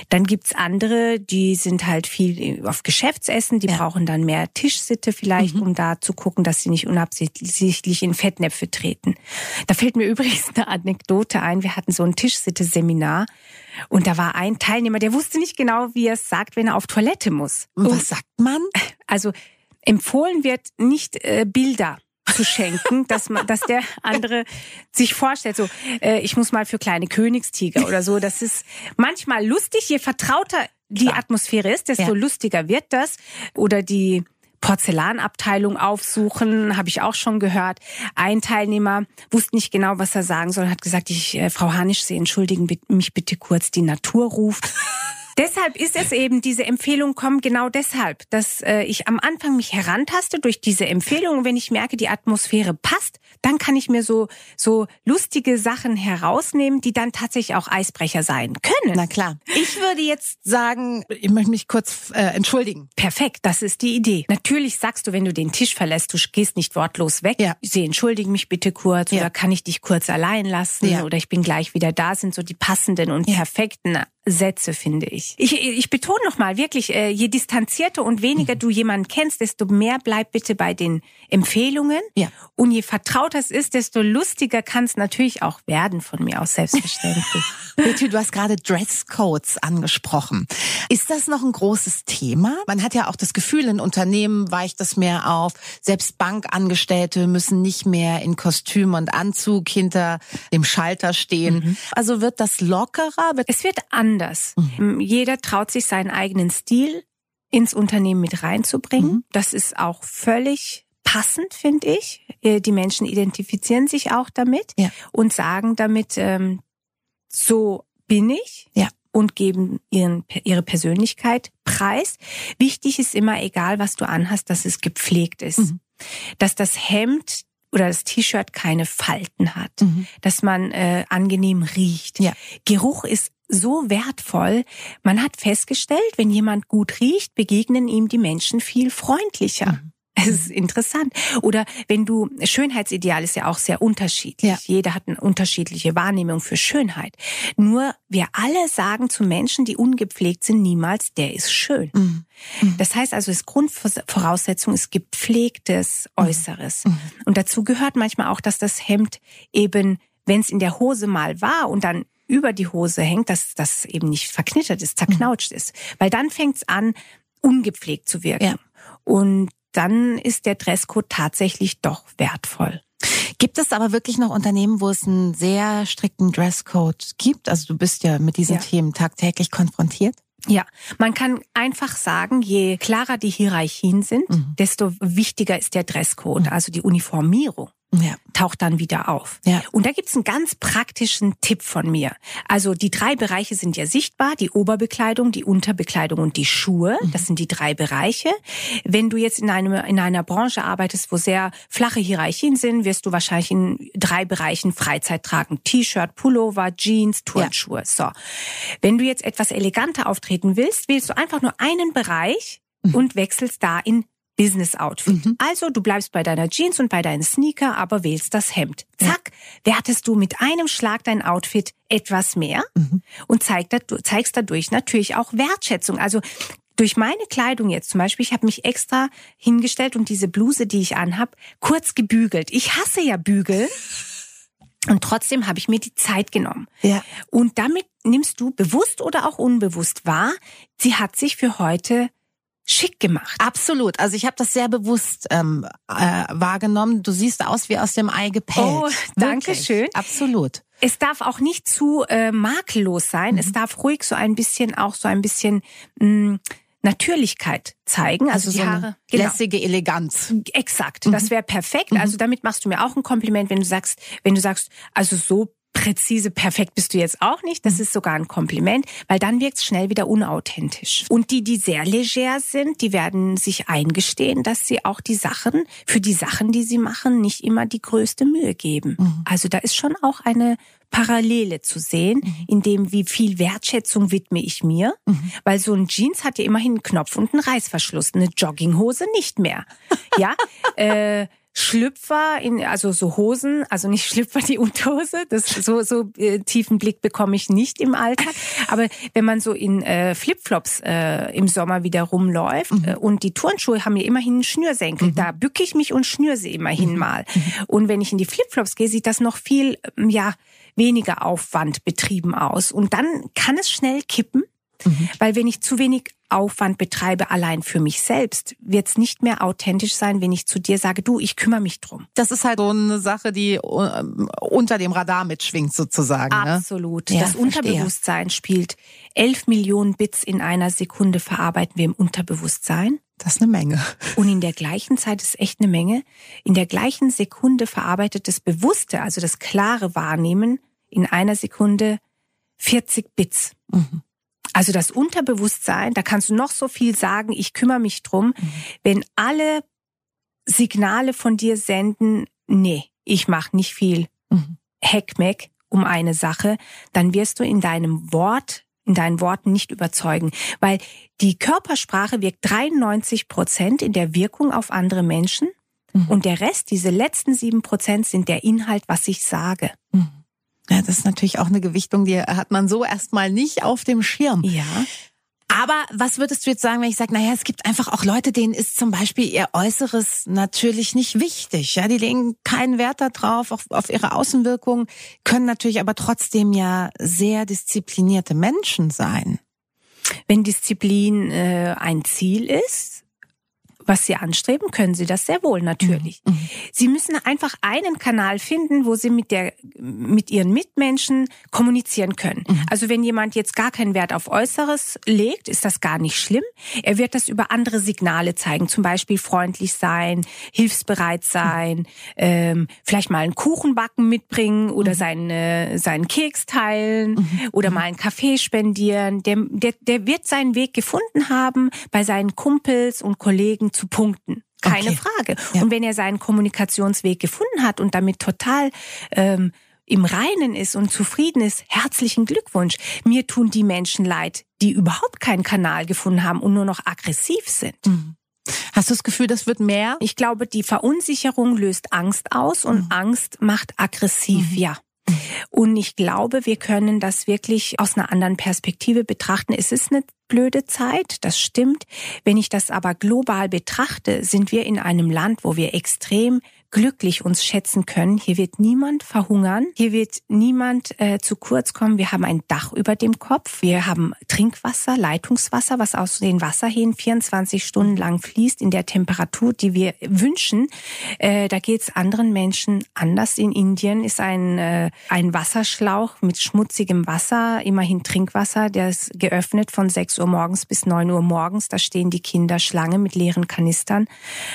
Dann gibt's andere, die sind halt viel auf Geschäftsessen, die ja. brauchen dann mehr Tischsitte vielleicht, mhm. um da zu gucken, dass sie nicht unabsichtlich in Fettnäpfe treten. Da fällt mir übrigens eine Anekdote ein. Wir hatten so ein Tischsitte-Seminar und da war ein Teilnehmer, der wusste nicht genau, wie er es sagt, wenn er auf Toilette muss. Und was sagt man? Also empfohlen wird nicht äh, Bilder zu schenken, dass man, dass der andere sich vorstellt, so äh, ich muss mal für kleine Königstiger oder so. Das ist manchmal lustig. Je vertrauter die Klar. Atmosphäre ist, desto ja. lustiger wird das. Oder die Porzellanabteilung aufsuchen, habe ich auch schon gehört. Ein Teilnehmer wusste nicht genau, was er sagen soll, hat gesagt, ich, äh, Frau Hanisch, Sie entschuldigen mich bitte kurz, die Natur ruft. Deshalb ist es eben, diese Empfehlung kommt genau deshalb, dass äh, ich am Anfang mich herantaste durch diese Empfehlung. Und wenn ich merke, die Atmosphäre passt, dann kann ich mir so, so lustige Sachen herausnehmen, die dann tatsächlich auch Eisbrecher sein können. Na klar. Ich würde jetzt sagen, ich möchte mich kurz äh, entschuldigen. Perfekt, das ist die Idee. Natürlich sagst du, wenn du den Tisch verlässt, du gehst nicht wortlos weg. Ja. Sie entschuldigen mich bitte kurz ja. oder kann ich dich kurz allein lassen ja. oder ich bin gleich wieder da, sind so die passenden und perfekten Sätze, finde ich. Ich, ich betone nochmal wirklich, äh, je distanzierter und weniger mhm. du jemanden kennst, desto mehr bleib bitte bei den Empfehlungen. Ja. Und je vertrauter es ist, desto lustiger kann es natürlich auch werden von mir aus, selbstverständlich. Betty, du hast gerade Dresscodes angesprochen. Ist das noch ein großes Thema? Man hat ja auch das Gefühl, in Unternehmen weicht das mehr auf. Selbst Bankangestellte müssen nicht mehr in Kostüm und Anzug hinter dem Schalter stehen. Mhm. Also wird das lockerer? Es wird anders. Mhm. Jeder traut sich seinen eigenen Stil ins Unternehmen mit reinzubringen. Mhm. Das ist auch völlig passend, finde ich. Äh, die Menschen identifizieren sich auch damit ja. und sagen damit, ähm, so bin ich. Ja. Und geben ihren, ihre Persönlichkeit preis. Wichtig ist immer, egal was du anhast, dass es gepflegt ist. Mhm. Dass das Hemd oder das T-Shirt keine Falten hat, mhm. dass man äh, angenehm riecht. Ja. Geruch ist so wertvoll. Man hat festgestellt, wenn jemand gut riecht, begegnen ihm die Menschen viel freundlicher. Mhm. Es ist interessant. Oder wenn du, Schönheitsideal ist ja auch sehr unterschiedlich. Ja. Jeder hat eine unterschiedliche Wahrnehmung für Schönheit. Nur wir alle sagen zu Menschen, die ungepflegt sind, niemals, der ist schön. Mhm. mhm. Das heißt also, es Grundvoraussetzung ist gepflegtes mhm. Äußeres. Mhm. Und dazu gehört manchmal auch, dass das Hemd eben, wenn es in der Hose mal war und dann über die Hose hängt, dass das eben nicht verknittert ist, zerknautscht ist. Weil dann fängt es an, ungepflegt zu wirken. Ja. Und dann ist der Dresscode tatsächlich doch wertvoll. Gibt es aber wirklich noch Unternehmen, wo es einen sehr strikten Dresscode gibt? Also du bist ja mit diesen ja. Themen tagtäglich konfrontiert. Ja, man kann einfach sagen, je klarer die Hierarchien sind, mhm. desto wichtiger ist der Dresscode, mhm. also die Uniformierung ja. taucht dann wieder auf. Ja. Und da gibt's einen ganz praktischen Tipp von mir. Also die drei Bereiche sind ja sichtbar, die Oberbekleidung, die Unterbekleidung und die Schuhe. Mhm. Das sind die drei Bereiche. Wenn du jetzt in, einem, in einer Branche arbeitest, wo sehr flache Hierarchien sind, wirst du wahrscheinlich in drei Bereichen Freizeit tragen. T-Shirt, Pullover, Jeans, Turnschuhe. Ja. So. Wenn du jetzt etwas eleganter auftreten willst, wählst du einfach nur einen Bereich mhm. und wechselst da in Business Outfit. Mhm. Also du bleibst bei deiner Jeans und bei deinen Sneaker, aber wählst das Hemd. Zack, ja. wertest du mit einem Schlag dein Outfit etwas mehr mhm. und zeigst dadurch natürlich auch Wertschätzung. Also durch meine Kleidung jetzt zum Beispiel, ich habe mich extra hingestellt und diese Bluse, die ich anhab, kurz gebügelt. Ich hasse ja Bügel. Und trotzdem habe ich mir die Zeit genommen. Ja. Und damit nimmst du bewusst oder auch unbewusst wahr, sie hat sich für heute schick gemacht. Absolut. Also ich habe das sehr bewusst ähm, äh, wahrgenommen. Du siehst aus wie aus dem Ei gepellt. Oh, danke schön. Absolut. Es darf auch nicht zu äh, makellos sein. Mhm. Es darf ruhig so ein bisschen auch so ein bisschen mh, mm, Natürlichkeit zeigen, also, also die so Haare, genau. lässige Eleganz. Exakt, mhm. das wäre perfekt. Mhm. Also damit machst du mir auch ein Kompliment, wenn du sagst, wenn du sagst, also so präzise, perfekt bist du jetzt auch nicht. Das mhm. ist sogar ein Kompliment, weil dann wirkt es schnell wieder unauthentisch. Und die, die sehr leger sind, die werden sich eingestehen, dass sie auch die Sachen, für die Sachen, die sie machen, nicht immer die größte Mühe geben. Mhm. Also da ist schon auch eine Parallele zu sehen, mhm. in dem wie viel Wertschätzung widme ich mir, mhm. weil so ein Jeans hat ja immerhin einen Knopf und einen Reißverschluss, eine Jogginghose nicht mehr. Ja, äh, Schlüpfer in also so Hosen, also nicht Schlüpfer die Unterhose, das so so äh, tiefen Blick bekomme ich nicht im Alltag, aber wenn man so in äh, Flipflops äh, im Sommer wieder rumläuft mhm. äh, und die Turnschuhe haben ja immerhin einen Schnürsenkel, mhm. da bücke ich mich und schnür sie immerhin mhm. mal. Mhm. Und wenn ich in die Flipflops gehe, sieht das noch viel ähm, ja weniger Aufwand betrieben aus und dann kann es schnell kippen Mhm. Weil wenn ich zu wenig Aufwand betreibe allein für mich selbst, wird es nicht mehr authentisch sein, wenn ich zu dir sage, du, ich kümmere mich drum. Das ist halt so eine Sache, die äh, unter dem Radar mitschwingt sozusagen. Ne? Absolut. Ne? das ja, Unterbewusstsein spielt elf Millionen Bits in einer Sekunde verarbeiten wir im Unterbewusstsein. Das ist eine Menge. Und in der gleichen Zeit ist echt eine Menge. In der gleichen Sekunde verarbeitet das Bewusste, also das klare Wahrnehmen, in einer Sekunde 40 Bits. Mhm. Also das Unterbewusstsein, da kannst du noch so viel sagen, ich kümmere mich drum. Mhm. Wenn alle Signale von dir senden, nee, ich mache nicht viel mhm. Heckmeck um eine Sache, dann wirst du in deinem Wort, in deinen Worten nicht überzeugen, weil die Körpersprache wirkt 93 Prozent in der Wirkung auf andere Menschen mhm. und der Rest, diese letzten sieben Prozent sind der Inhalt, was ich sage. Mhm. Ja, das ist natürlich auch eine Gewichtung, die hat man so erstmal nicht auf dem Schirm. Ja. Aber was würdest du jetzt sagen, wenn ich sage, naja, es gibt einfach auch Leute, denen ist zum Beispiel ihr Äußeres natürlich nicht wichtig. Ja, die legen keinen Wert darauf, auf, auf ihre Außenwirkung, können natürlich aber trotzdem ja sehr disziplinierte Menschen sein. Wenn Disziplin äh, ein Ziel ist, was Sie anstreben, können Sie das sehr wohl natürlich. Mhm. mhm. Sie müssen einfach einen Kanal finden, wo Sie mit der, mit Ihren Mitmenschen kommunizieren können. Mhm. Also wenn jemand jetzt gar keinen Wert auf Äußeres legt, ist das gar nicht schlimm. Er wird das über andere Signale zeigen, zum Beispiel freundlich sein, hilfsbereit sein, mhm. ähm, vielleicht mal einen Kuchen backen mitbringen oder mhm. seinen, seinen Keks teilen mhm. oder mal einen Kaffee spendieren. Der, der, der wird seinen Weg gefunden haben bei seinen Kumpels und Kollegen zu punkten. Keine okay. Frage. Ja. Und wenn er seinen Kommunikationsweg gefunden hat und damit total ähm, im Reinen ist und zufrieden ist, herzlichen Glückwunsch. Mir tun die Menschen leid, die überhaupt keinen Kanal gefunden haben und nur noch aggressiv sind. Mhm. Hast du das Gefühl, das wird mehr? Ich glaube, die Verunsicherung löst Angst aus und mhm. Angst macht aggressiv, mhm. ja. Und ich glaube, wir können das wirklich aus einer anderen Perspektive betrachten. Es ist eine blöde Zeit, das stimmt. Wenn ich das aber global betrachte, sind wir in einem Land, wo wir extrem glücklich uns schätzen können. Hier wird niemand verhungern, hier wird niemand äh, zu kurz kommen. Wir haben ein Dach über dem Kopf, wir haben Trinkwasser, Leitungswasser, was aus den Wasserhähnen 24 Stunden lang fließt in der Temperatur, die wir wünschen. Äh, da geht es anderen Menschen anders. In Indien ist ein, äh, ein Wasserschlauch mit schmutzigem Wasser, immerhin Trinkwasser, der ist geöffnet von 6 Uhr morgens bis 9 Uhr morgens. Da stehen die Kinder Schlange mit leeren Kanistern.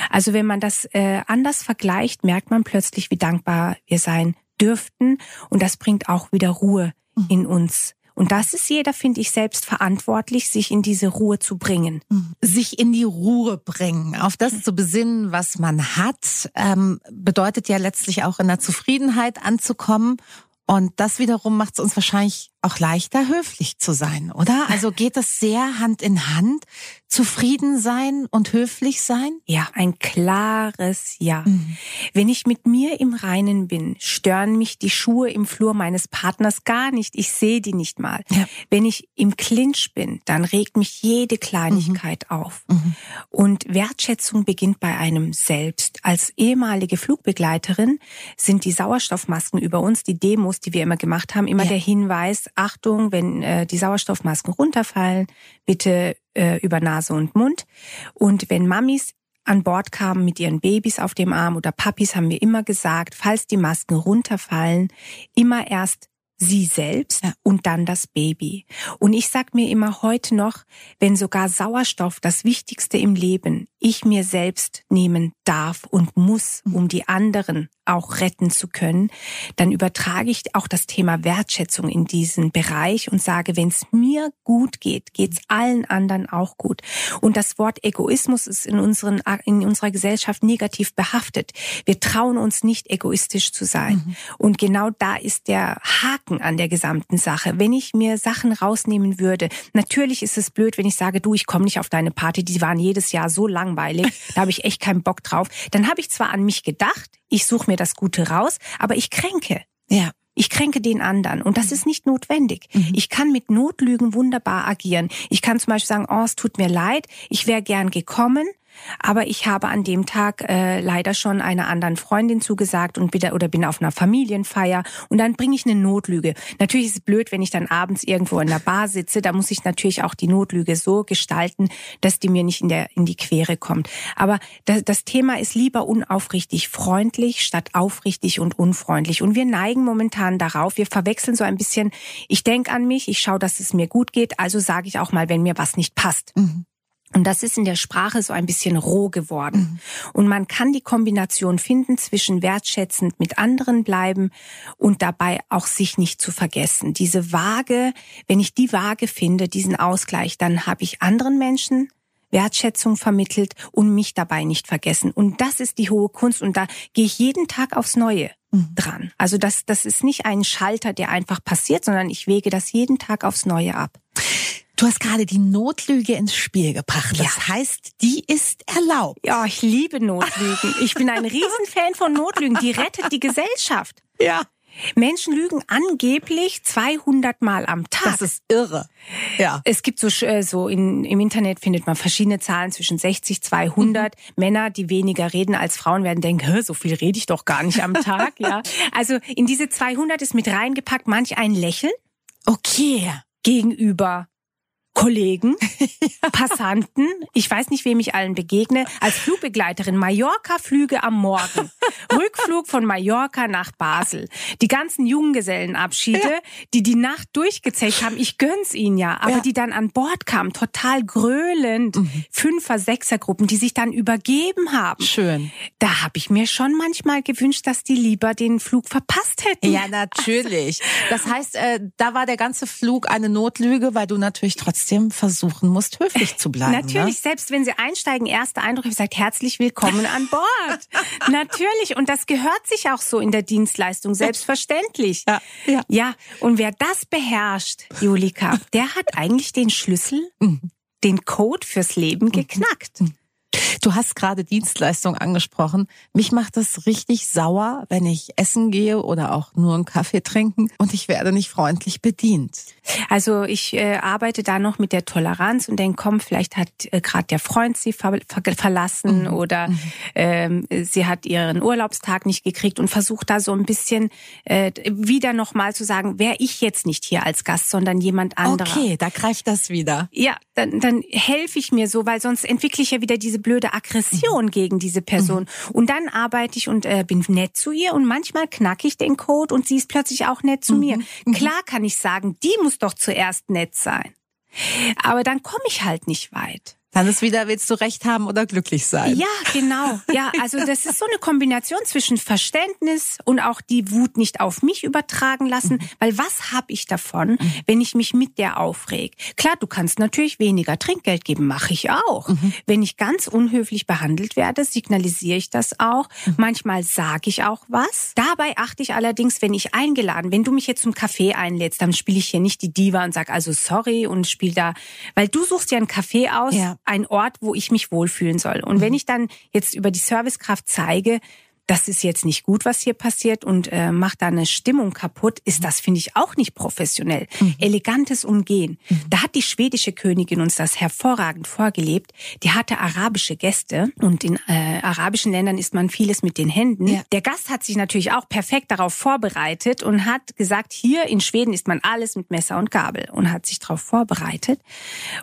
Also wenn man das äh, anders vergleicht, erreicht, merkt man plötzlich, wie dankbar wir sein dürften. Und das bringt auch wieder Ruhe mhm. in uns. Und das ist jeder, finde ich, selbst verantwortlich, sich in diese Ruhe zu bringen. Mhm. Sich in die Ruhe bringen, auf das zu besinnen, was man hat, ähm, bedeutet ja letztlich auch in der Zufriedenheit anzukommen. Und das wiederum macht es uns wahrscheinlich auch leichter, höflich zu sein, oder? Also geht das sehr Hand in Hand, zufrieden sein und höflich sein? Ja, ein klares Ja. Mhm. Wenn ich mit mir im Reinen bin, stören mich die Schuhe im Flur meines Partners gar nicht. Ich sehe die nicht mal. Ja. Wenn ich im Clinch bin, dann regt mich jede Kleinigkeit mhm. auf. Mhm. Und Wertschätzung beginnt bei einem selbst. Als ehemalige Flugbegleiterin sind die Sauerstoffmasken über uns, die Demos, die wir immer gemacht haben, immer ja. der Hinweis, Achtung, wenn äh, die Sauerstoffmasken runterfallen, bitte äh, über Nase und Mund. Und wenn Mamis an Bord kamen mit ihren Babys auf dem Arm oder Papis, haben wir immer gesagt, falls die Masken runterfallen, immer erst sie selbst ja. und dann das Baby. Und ich sag mir immer heute noch, wenn sogar Sauerstoff das Wichtigste im Leben ich mir selbst nehmen darf und muss, mhm. um die anderen auch retten zu können, dann übertrage ich auch das Thema Wertschätzung in diesen Bereich und sage, wenn es mir gut geht, geht es allen anderen auch gut. Und das Wort Egoismus ist in, unseren, in unserer Gesellschaft negativ behaftet. Wir trauen uns nicht egoistisch zu sein. Mhm. Und genau da ist der Haken an der gesamten Sache. Wenn ich mir Sachen rausnehmen würde, natürlich ist es blöd, wenn ich sage, du, ich komme nicht auf deine Party, die waren jedes Jahr so langweilig, da habe ich echt keinen Bock drauf. Dann habe ich zwar an mich gedacht, ich suche mir das Gute raus, aber ich kränke. Ja. Ich kränke den anderen und das mhm. ist nicht notwendig. Mhm. Ich kann mit Notlügen wunderbar agieren. Ich kann zum Beispiel sagen, oh, es tut mir leid, ich wäre gern gekommen, aber ich habe an dem Tag äh, leider schon einer anderen Freundin zugesagt und bitte oder bin auf einer Familienfeier und dann bringe ich eine Notlüge. Natürlich ist es blöd, wenn ich dann abends irgendwo in der Bar sitze, da muss ich natürlich auch die Notlüge so gestalten, dass die mir nicht in der in die Quere kommt. Aber das, das Thema ist lieber unaufrichtig freundlich statt aufrichtig und unfreundlich und wir neigen momentan darauf, wir verwechseln so ein bisschen, ich denke an mich, ich schaue, dass es mir gut geht, also sage ich auch mal, wenn mir was nicht passt. Mhm. Und das ist in der Sprache so ein bisschen roh geworden. Mhm. Und man kann die Kombination finden zwischen wertschätzend mit anderen bleiben und dabei auch sich nicht zu vergessen. Diese Waage, wenn ich die Waage finde, diesen Ausgleich, dann habe ich anderen Menschen Wertschätzung vermittelt und mich dabei nicht vergessen. Und das ist die hohe Kunst und da gehe ich jeden Tag aufs Neue mhm. dran. Also das, das ist nicht ein Schalter, der einfach passiert, sondern ich wege das jeden Tag aufs Neue ab. Du hast gerade die Notlüge ins Spiel gebracht. Das ja. heißt, die ist erlaubt. Ja, ich liebe Notlügen. Ich bin ein Riesenfan von Notlügen. Die rettet die Gesellschaft. Ja. Menschen lügen angeblich 200 Mal am Tag. Das ist irre. Ja. Es gibt so, äh, so in, im Internet findet man verschiedene Zahlen zwischen 60, 200. Mhm. Männer, die weniger reden als Frauen, werden denken, so viel rede ich doch gar nicht am Tag. ja. Also in diese 200 ist mit reingepackt manch ein Lächeln. Okay. Gegenüber Kollegen, Passanten, ich weiß nicht, wem ich allen begegne, als Flugbegleiterin Mallorca-Flüge am Morgen, Rückflug von Mallorca nach Basel, die ganzen Junggesellenabschiede, ja. die die Nacht durchgezecht haben, ich gönn's ihnen ja, aber ja. die dann an Bord kamen, total gröhlend, mhm. Fünfer-, Sechser-Gruppen, die sich dann übergeben haben. Schön. Da habe ich mir schon manchmal gewünscht, dass die lieber den Flug verpasst hätten. Ja, natürlich. Das heißt, äh, da war der ganze Flug eine Notlüge, weil du natürlich trotzdem trotzdem versuchen musst, höflich zu bleiben. Natürlich, ne? selbst wenn sie einsteigen, erster Eindruck, ich gesagt, herzlich willkommen an Bord. Natürlich, und das gehört sich auch so in der Dienstleistung, selbstverständlich. Ja, ja. ja, und wer das beherrscht, Julika, der hat eigentlich den Schlüssel, mhm. den Code fürs Leben geknackt. Du hast gerade Dienstleistung angesprochen. Mich macht das richtig sauer, wenn ich essen gehe oder auch nur einen Kaffee trinken und ich werde nicht freundlich bedient. Also ich äh, arbeite da noch mit der Toleranz und denke, komm, vielleicht hat äh, gerade der Freund sie ver ver verlassen mhm. oder mhm. ähm, sie hat ihren Urlaubstag nicht gekriegt und versucht da so ein bisschen äh, wieder nochmal zu sagen, wäre ich jetzt nicht hier als Gast, sondern jemand anderer. Okay, da greift das wieder. Ja, dann, dann helfe ich mir so, weil sonst entwickle ich ja wieder diese blöde Aggression mhm. gegen diese Person. Mhm. Und dann arbeite ich und äh, bin nett zu ihr und manchmal knacke ich den Code und sie ist plötzlich auch nett zu mhm. mir. Mhm. Klar kann ich sagen, die muss doch zuerst nett sein. Aber dann komme ich halt nicht weit. Dann ist wieder, willst du recht haben oder glücklich sein? Ja, genau. Ja, also das ist so eine Kombination zwischen Verständnis und auch die Wut nicht auf mich übertragen lassen, mhm. weil was habe ich davon, mhm. wenn ich mich mit der aufreg? Klar, du kannst natürlich weniger Trinkgeld geben, mache ich auch. Mhm. Wenn ich ganz unhöflich behandelt werde, signalisiere ich das auch. Mhm. Manchmal sage ich auch was. Dabei achte ich allerdings, wenn ich eingeladen, wenn du mich jetzt zum Café einlädst, dann spiele ich hier nicht die Diva und sag also sorry und spiel da, weil du suchst ja ein Café aus. Ja ein Ort, wo ich mich wohlfühlen soll. Und wenn mhm. ich dann jetzt über die Servicekraft zeige, das ist jetzt nicht gut, was hier passiert und äh, macht da eine Stimmung kaputt, ist das, finde ich, auch nicht professionell. Mhm. Elegantes Umgehen. Mhm. Da hat die schwedische Königin uns das hervorragend vorgelebt. Die hatte arabische Gäste und in äh, arabischen Ländern isst man vieles mit den Händen. Ja. Der Gast hat sich natürlich auch perfekt darauf vorbereitet und hat gesagt, hier in Schweden isst man alles mit Messer und Gabel und hat sich darauf vorbereitet.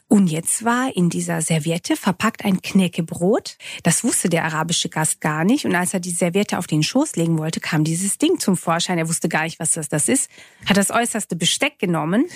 Und jetzt war in dieser Serviette verpackt ein Knäckebrot. Das wusste der arabische Gast gar nicht. Und als er die Serviette auf den Schoß legen wollte, kam dieses Ding zum Vorschein. Er wusste gar nicht, was das, das ist, hat das äußerste Besteck genommen,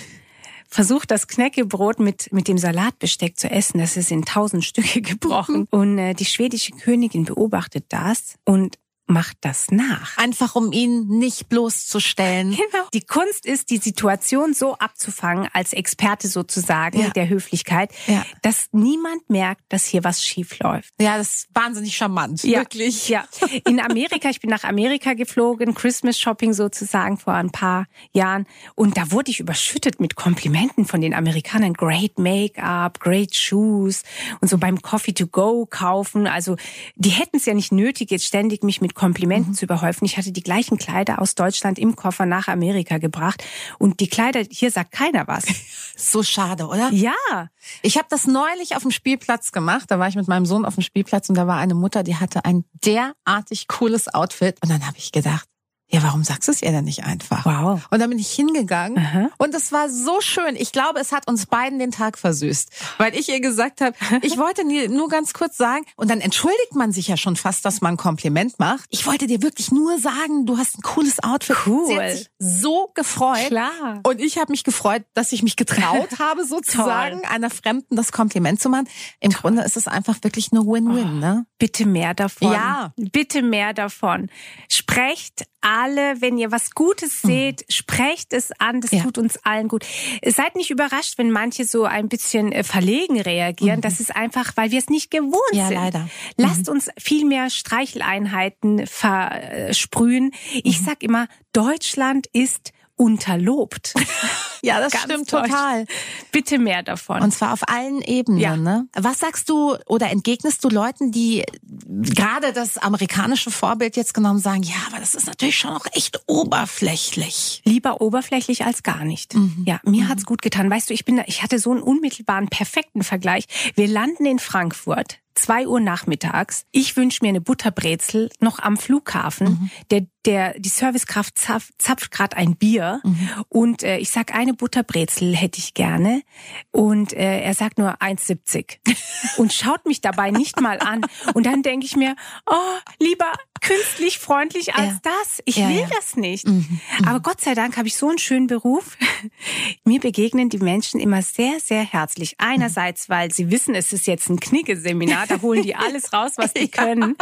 versucht, das Knäckebrot mit, mit dem Salatbesteck zu essen. Das ist in tausend Stücke gebrochen. Und äh, die schwedische Königin beobachtet das und macht das nach. Einfach um ihn nicht bloßzustellen. Genau. Die Kunst ist, die Situation so abzufangen, als Experte sozusagen ja. der Höflichkeit, ja. dass niemand merkt, dass hier was schief läuft. Ja, das ist wahnsinnig charmant. Ja. Wirklich. Ja. In Amerika, ich bin nach Amerika geflogen, Christmas Shopping sozusagen vor ein paar Jahren. Und da wurde ich überschüttet mit Komplimenten von den Amerikanern. Great Make-up, great Shoes und so beim Coffee to go kaufen. Also, die hätten es ja nicht nötig, jetzt ständig mich mit Komplimenten mhm. zu überhäufen. Ich hatte die gleichen Kleider aus Deutschland im Koffer nach Amerika gebracht und die Kleider, hier sagt keiner was. so schade, oder? Ja. Ich habe das neulich auf dem Spielplatz gemacht. Da war ich mit meinem Sohn auf dem Spielplatz und da war eine Mutter, die hatte ein derartig cooles Outfit. Und dann habe ich gedacht, ja, warum sagst du es ihr denn nicht einfach? Wow. Und dann bin ich hingegangen Aha. und es war so schön. Ich glaube, es hat uns beiden den Tag versüßt, weil ich ihr gesagt habe, ich wollte nur ganz kurz sagen und dann entschuldigt man sich ja schon fast, dass man ein Kompliment macht. Ich wollte dir wirklich nur sagen, du hast ein cooles Outfit. Cool. Sie hat sich so gefreut. Klar. Und ich habe mich gefreut, dass ich mich getraut habe, sozusagen einer Fremden das Kompliment zu machen. Im Toll. Grunde ist es einfach wirklich nur Win-Win, oh, ne? Bitte mehr davon. Ja. Bitte mehr davon. Sprecht alle, wenn ihr was Gutes mhm. seht, sprecht es an, das ja. tut uns allen gut. Seid nicht überrascht, wenn manche so ein bisschen äh, verlegen reagieren. Mhm. Das ist einfach, weil wir es nicht gewohnt ja, sind. leider. Lasst mhm. uns viel mehr Streicheleinheiten versprühen. Ich mhm. sag immer, Deutschland ist unterlobt. ja, das stimmt total. Bitte mehr davon. Und zwar auf allen Ebenen. Ja. Ne? Was sagst du oder entgegnest du Leuten, die gerade das amerikanische Vorbild jetzt genommen sagen, ja, aber das ist natürlich schon auch echt oberflächlich. Lieber oberflächlich als gar nicht. Mhm. Ja, mir mhm. hat's gut getan. Weißt du, ich bin, ich hatte so einen unmittelbaren, perfekten Vergleich. Wir landen in Frankfurt. Zwei Uhr nachmittags. Ich wünsche mir eine Butterbrezel noch am Flughafen. Mhm. Der der die Servicekraft zapft, zapft gerade ein Bier mhm. und äh, ich sag eine Butterbrezel hätte ich gerne und äh, er sagt nur 1,70 und schaut mich dabei nicht mal an und dann denke ich mir, oh, lieber künstlich freundlich als ja. das. Ich ja, will ja. das nicht. Mhm. Mhm. Aber Gott sei Dank habe ich so einen schönen Beruf. Mir begegnen die Menschen immer sehr, sehr herzlich. Einerseits, weil sie wissen, es ist jetzt ein Knicke-Seminar, da holen die alles raus, was die können.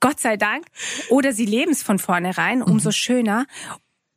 Gott sei Dank. Oder sie leben es von vornherein, umso mhm. schöner.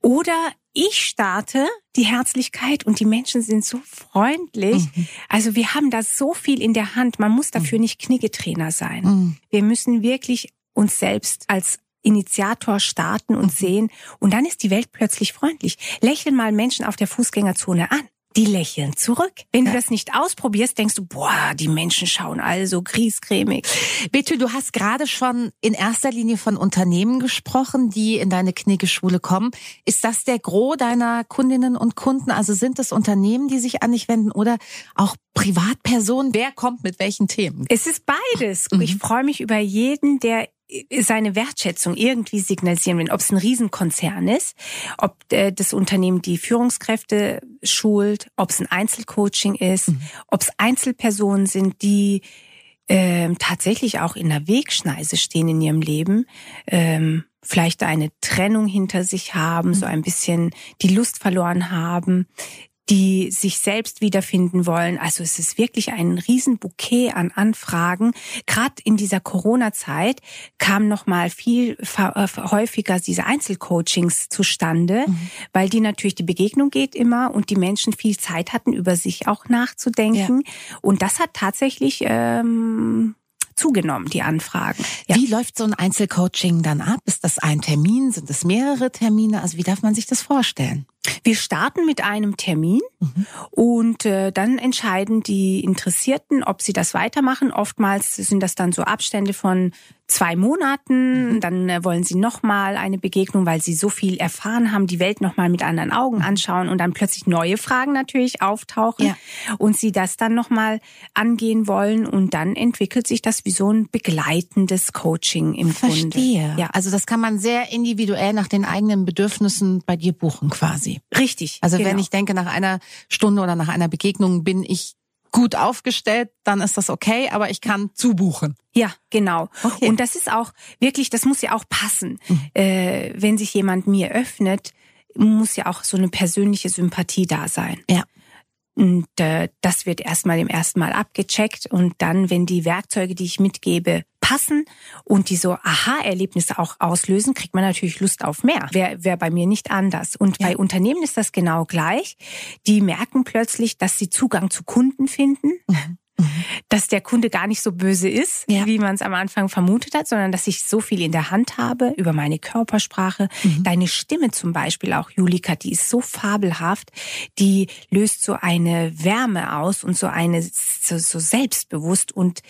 Oder ich starte die Herzlichkeit und die Menschen sind so freundlich. Mhm. Also wir haben da so viel in der Hand. Man muss dafür mhm. nicht Kniggetrainer sein. Mhm. Wir müssen wirklich uns selbst als Initiator starten und mhm. sehen. Und dann ist die Welt plötzlich freundlich. Lächeln mal Menschen auf der Fußgängerzone an. Die lächeln zurück. Wenn du das nicht ausprobierst, denkst du, boah, die Menschen schauen also griesgrämig. Betty, du hast gerade schon in erster Linie von Unternehmen gesprochen, die in deine Kniggeschule kommen. Ist das der Gros deiner Kundinnen und Kunden? Also sind es Unternehmen, die sich an dich wenden oder auch Privatpersonen? Wer kommt mit welchen Themen? Es ist beides. Mhm. Ich freue mich über jeden, der seine Wertschätzung irgendwie signalisieren will, ob es ein Riesenkonzern ist, ob äh, das Unternehmen die Führungskräfte schult, ob es ein Einzelcoaching ist, mhm. ob es Einzelpersonen sind, die ähm, tatsächlich auch in der Wegschneise stehen in ihrem Leben, ähm, vielleicht eine Trennung hinter sich haben, mhm. so ein bisschen die Lust verloren haben, die sich selbst wiederfinden wollen. Also es ist wirklich ein Riesenbouquet an Anfragen. Gerade in dieser Corona-Zeit kam noch mal viel äh, häufiger diese Einzelcoachings zustande, mhm. weil die natürlich die Begegnung geht immer und die Menschen viel Zeit hatten, über sich auch nachzudenken. Ja. Und das hat tatsächlich ähm, zugenommen, die Anfragen. Ja. Wie läuft so ein Einzelcoaching dann ab? Ist das ein Termin? Sind es mehrere Termine? Also wie darf man sich das vorstellen? Wir starten mit einem Termin mhm. und äh, dann entscheiden die Interessierten, ob sie das weitermachen. Oftmals sind das dann so Abstände von zwei Monaten. Mhm. Dann äh, wollen sie nochmal eine Begegnung, weil sie so viel erfahren haben, die Welt nochmal mit anderen Augen mhm. anschauen und dann plötzlich neue Fragen natürlich auftauchen ja. und sie das dann nochmal angehen wollen. Und dann entwickelt sich das wie so ein begleitendes Coaching im Verstehe. Grunde. Ja, also das kann man sehr individuell nach den eigenen Bedürfnissen bei dir buchen quasi. Richtig. Also genau. wenn ich denke, nach einer Stunde oder nach einer Begegnung bin ich gut aufgestellt, dann ist das okay, aber ich kann zubuchen. Ja, genau. Okay. Und das ist auch wirklich, das muss ja auch passen. Mhm. Äh, wenn sich jemand mir öffnet, muss ja auch so eine persönliche Sympathie da sein. Ja. Und äh, das wird erstmal im ersten Mal abgecheckt und dann, wenn die Werkzeuge, die ich mitgebe, passen und die so Aha-Erlebnisse auch auslösen, kriegt man natürlich Lust auf mehr. Wäre wär bei mir nicht anders. Und ja. bei Unternehmen ist das genau gleich. Die merken plötzlich, dass sie Zugang zu Kunden finden. Mhm dass der Kunde gar nicht so böse ist, ja. wie man es am Anfang vermutet hat, sondern dass ich so viel in der Hand habe über meine Körpersprache. Mhm. Deine Stimme zum Beispiel auch, Julika, die ist so fabelhaft, die löst so eine Wärme aus und so eine so, so selbstbewusst und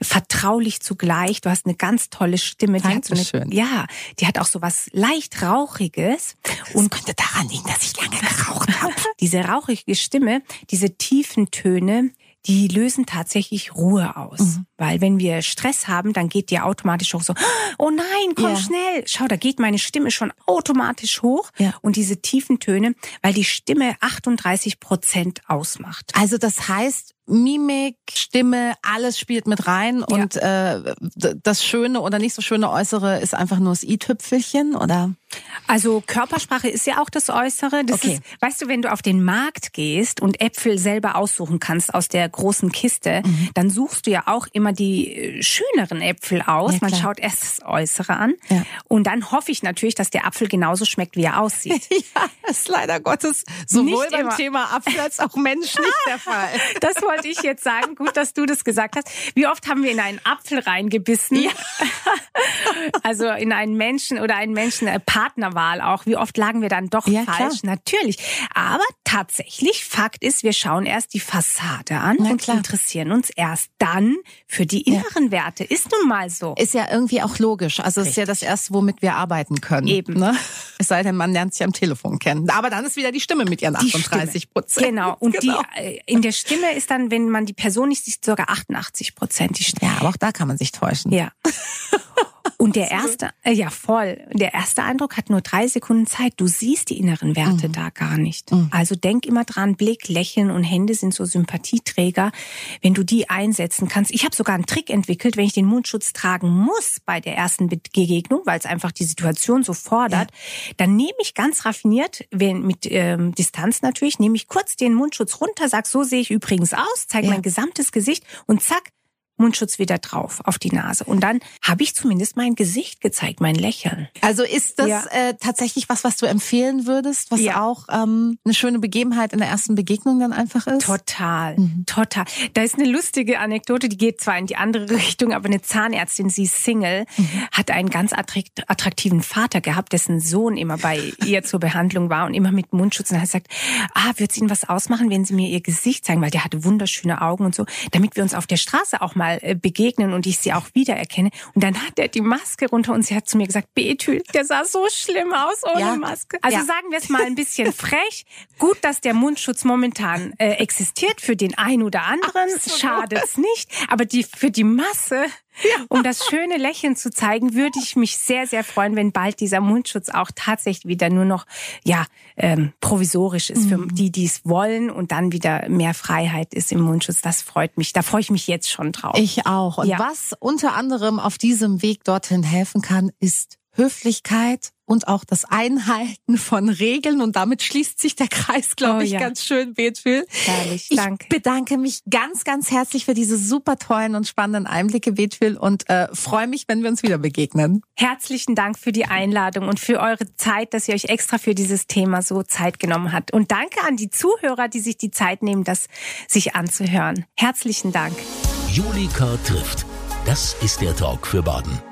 vertraulich zugleich. Du hast eine ganz tolle Stimme. Die hat so eine, Ja, die hat auch so was leicht rauchiges. Das und könnte daran liegen, dass ich lange geraucht habe. diese rauchige Stimme, diese tiefen Töne, die lösen tatsächlich Ruhe aus. Mhm. Weil wenn wir Stress haben, dann geht dir automatisch hoch so, oh nein, komm ja. schnell. Schau, da geht meine Stimme schon automatisch hoch. Ja. Und diese tiefen Töne, weil die Stimme 38 Prozent ausmacht. Also das heißt, Mimik, Stimme, alles spielt mit rein ja. und äh, das schöne oder nicht so schöne Äußere ist einfach nur das i-Tüpfelchen, oder? Also Körpersprache ist ja auch das Äußere. Das okay. ist, weißt du, wenn du auf den Markt gehst und Äpfel selber aussuchen kannst aus der großen Kiste, mhm. dann suchst du ja auch immer die äh, schöneren Äpfel aus. Ja, Man schaut erst das Äußere an ja. und dann hoffe ich natürlich, dass der Apfel genauso schmeckt, wie er aussieht. ja, das ist leider Gottes sowohl nicht beim immer. Thema Apfel als auch Mensch nicht der Fall. Das wollte ich jetzt sagen. Gut, dass du das gesagt hast. Wie oft haben wir in einen Apfel reingebissen? Ja. also in einen Menschen oder einen Menschen äh, Partnerwahl auch. Wie oft lagen wir dann doch ja, falsch? Klar. Natürlich. Aber tatsächlich, Fakt ist, wir schauen erst die Fassade an Na, und klar. interessieren uns erst dann für die inneren ja. Werte. Ist nun mal so. Ist ja irgendwie auch logisch. Also es ist ja das erste, womit wir arbeiten können. Eben. Ne? Es sei denn, man lernt sich am Telefon kennen. Aber dann ist wieder die Stimme mit ihren 38 Prozent. Genau. Und genau. die äh, in der Stimme ist dann, wenn man die Person nicht sieht, sogar 88 Prozent die Stimme. Ja, aber auch da kann man sich täuschen. Ja. Und der erste, äh, ja voll, der erste Eindruck hat nur drei Sekunden Zeit. Du siehst die inneren Werte mhm. da gar nicht. Mhm. Also denk immer dran, Blick, Lächeln und Hände sind so Sympathieträger. Wenn du die einsetzen kannst. Ich habe sogar einen Trick entwickelt, wenn ich den Mundschutz tragen muss bei der ersten Begegnung, weil es einfach die Situation so fordert, ja. dann nehme ich ganz raffiniert, wenn, mit ähm, Distanz natürlich, nehme ich kurz den Mundschutz runter, sag, so sehe ich übrigens aus, zeige ja. mein gesamtes Gesicht und zack, Mundschutz wieder drauf auf die Nase. Und dann habe ich zumindest mein Gesicht gezeigt, mein Lächeln. Also ist das ja. äh, tatsächlich was, was du empfehlen würdest, was ja. auch ähm, eine schöne Begebenheit in der ersten Begegnung dann einfach ist? Total, mhm. total. Da ist eine lustige Anekdote, die geht zwar in die andere Richtung, aber eine Zahnärztin, sie ist Single, mhm. hat einen ganz attraktiven Vater gehabt, dessen Sohn immer bei ihr zur Behandlung war und immer mit Mundschutz. Und hat gesagt, ah, wird es Ihnen was ausmachen, wenn Sie mir Ihr Gesicht zeigen, weil der hatte wunderschöne Augen und so, damit wir uns auf der Straße auch mal mal äh, begegnen und ich sie auch wiedererkenne. Und dann hat er die Maske runter und sie hat zu mir gesagt, Betül, der sah so schlimm aus ohne ja. Maske. Also ja. sagen wir es mal ein bisschen frech. Gut, dass der Mundschutz momentan äh, existiert für den einen oder anderen. Schadet es nicht. Aber die, für die Masse ja. Um das schöne Lächeln zu zeigen, würde ich mich sehr, sehr freuen, wenn bald dieser Mundschutz auch tatsächlich wieder nur noch ja ähm, provisorisch ist für mhm. die, die es wollen und dann wieder mehr Freiheit ist im Mundschutz. Das freut mich. Da freue ich mich jetzt schon drauf. Ich auch. Und ja. was unter anderem auf diesem Weg dorthin helfen kann, ist Höflichkeit und auch das Einhalten von Regeln. Und damit schließt sich der Kreis, glaube oh, ich, ja. ganz schön, Betfil. Herrlich, danke. Ich bedanke mich ganz, ganz herzlich für diese super tollen und spannenden Einblicke, Betfil, und äh, freue mich, wenn wir uns wieder begegnen. Herzlichen Dank für die Einladung und für eure Zeit, dass ihr euch extra für dieses Thema so Zeit genommen habt. Und danke an die Zuhörer, die sich die Zeit nehmen, das sich anzuhören. Herzlichen Dank. Julika trifft. Das ist der Talk für Baden.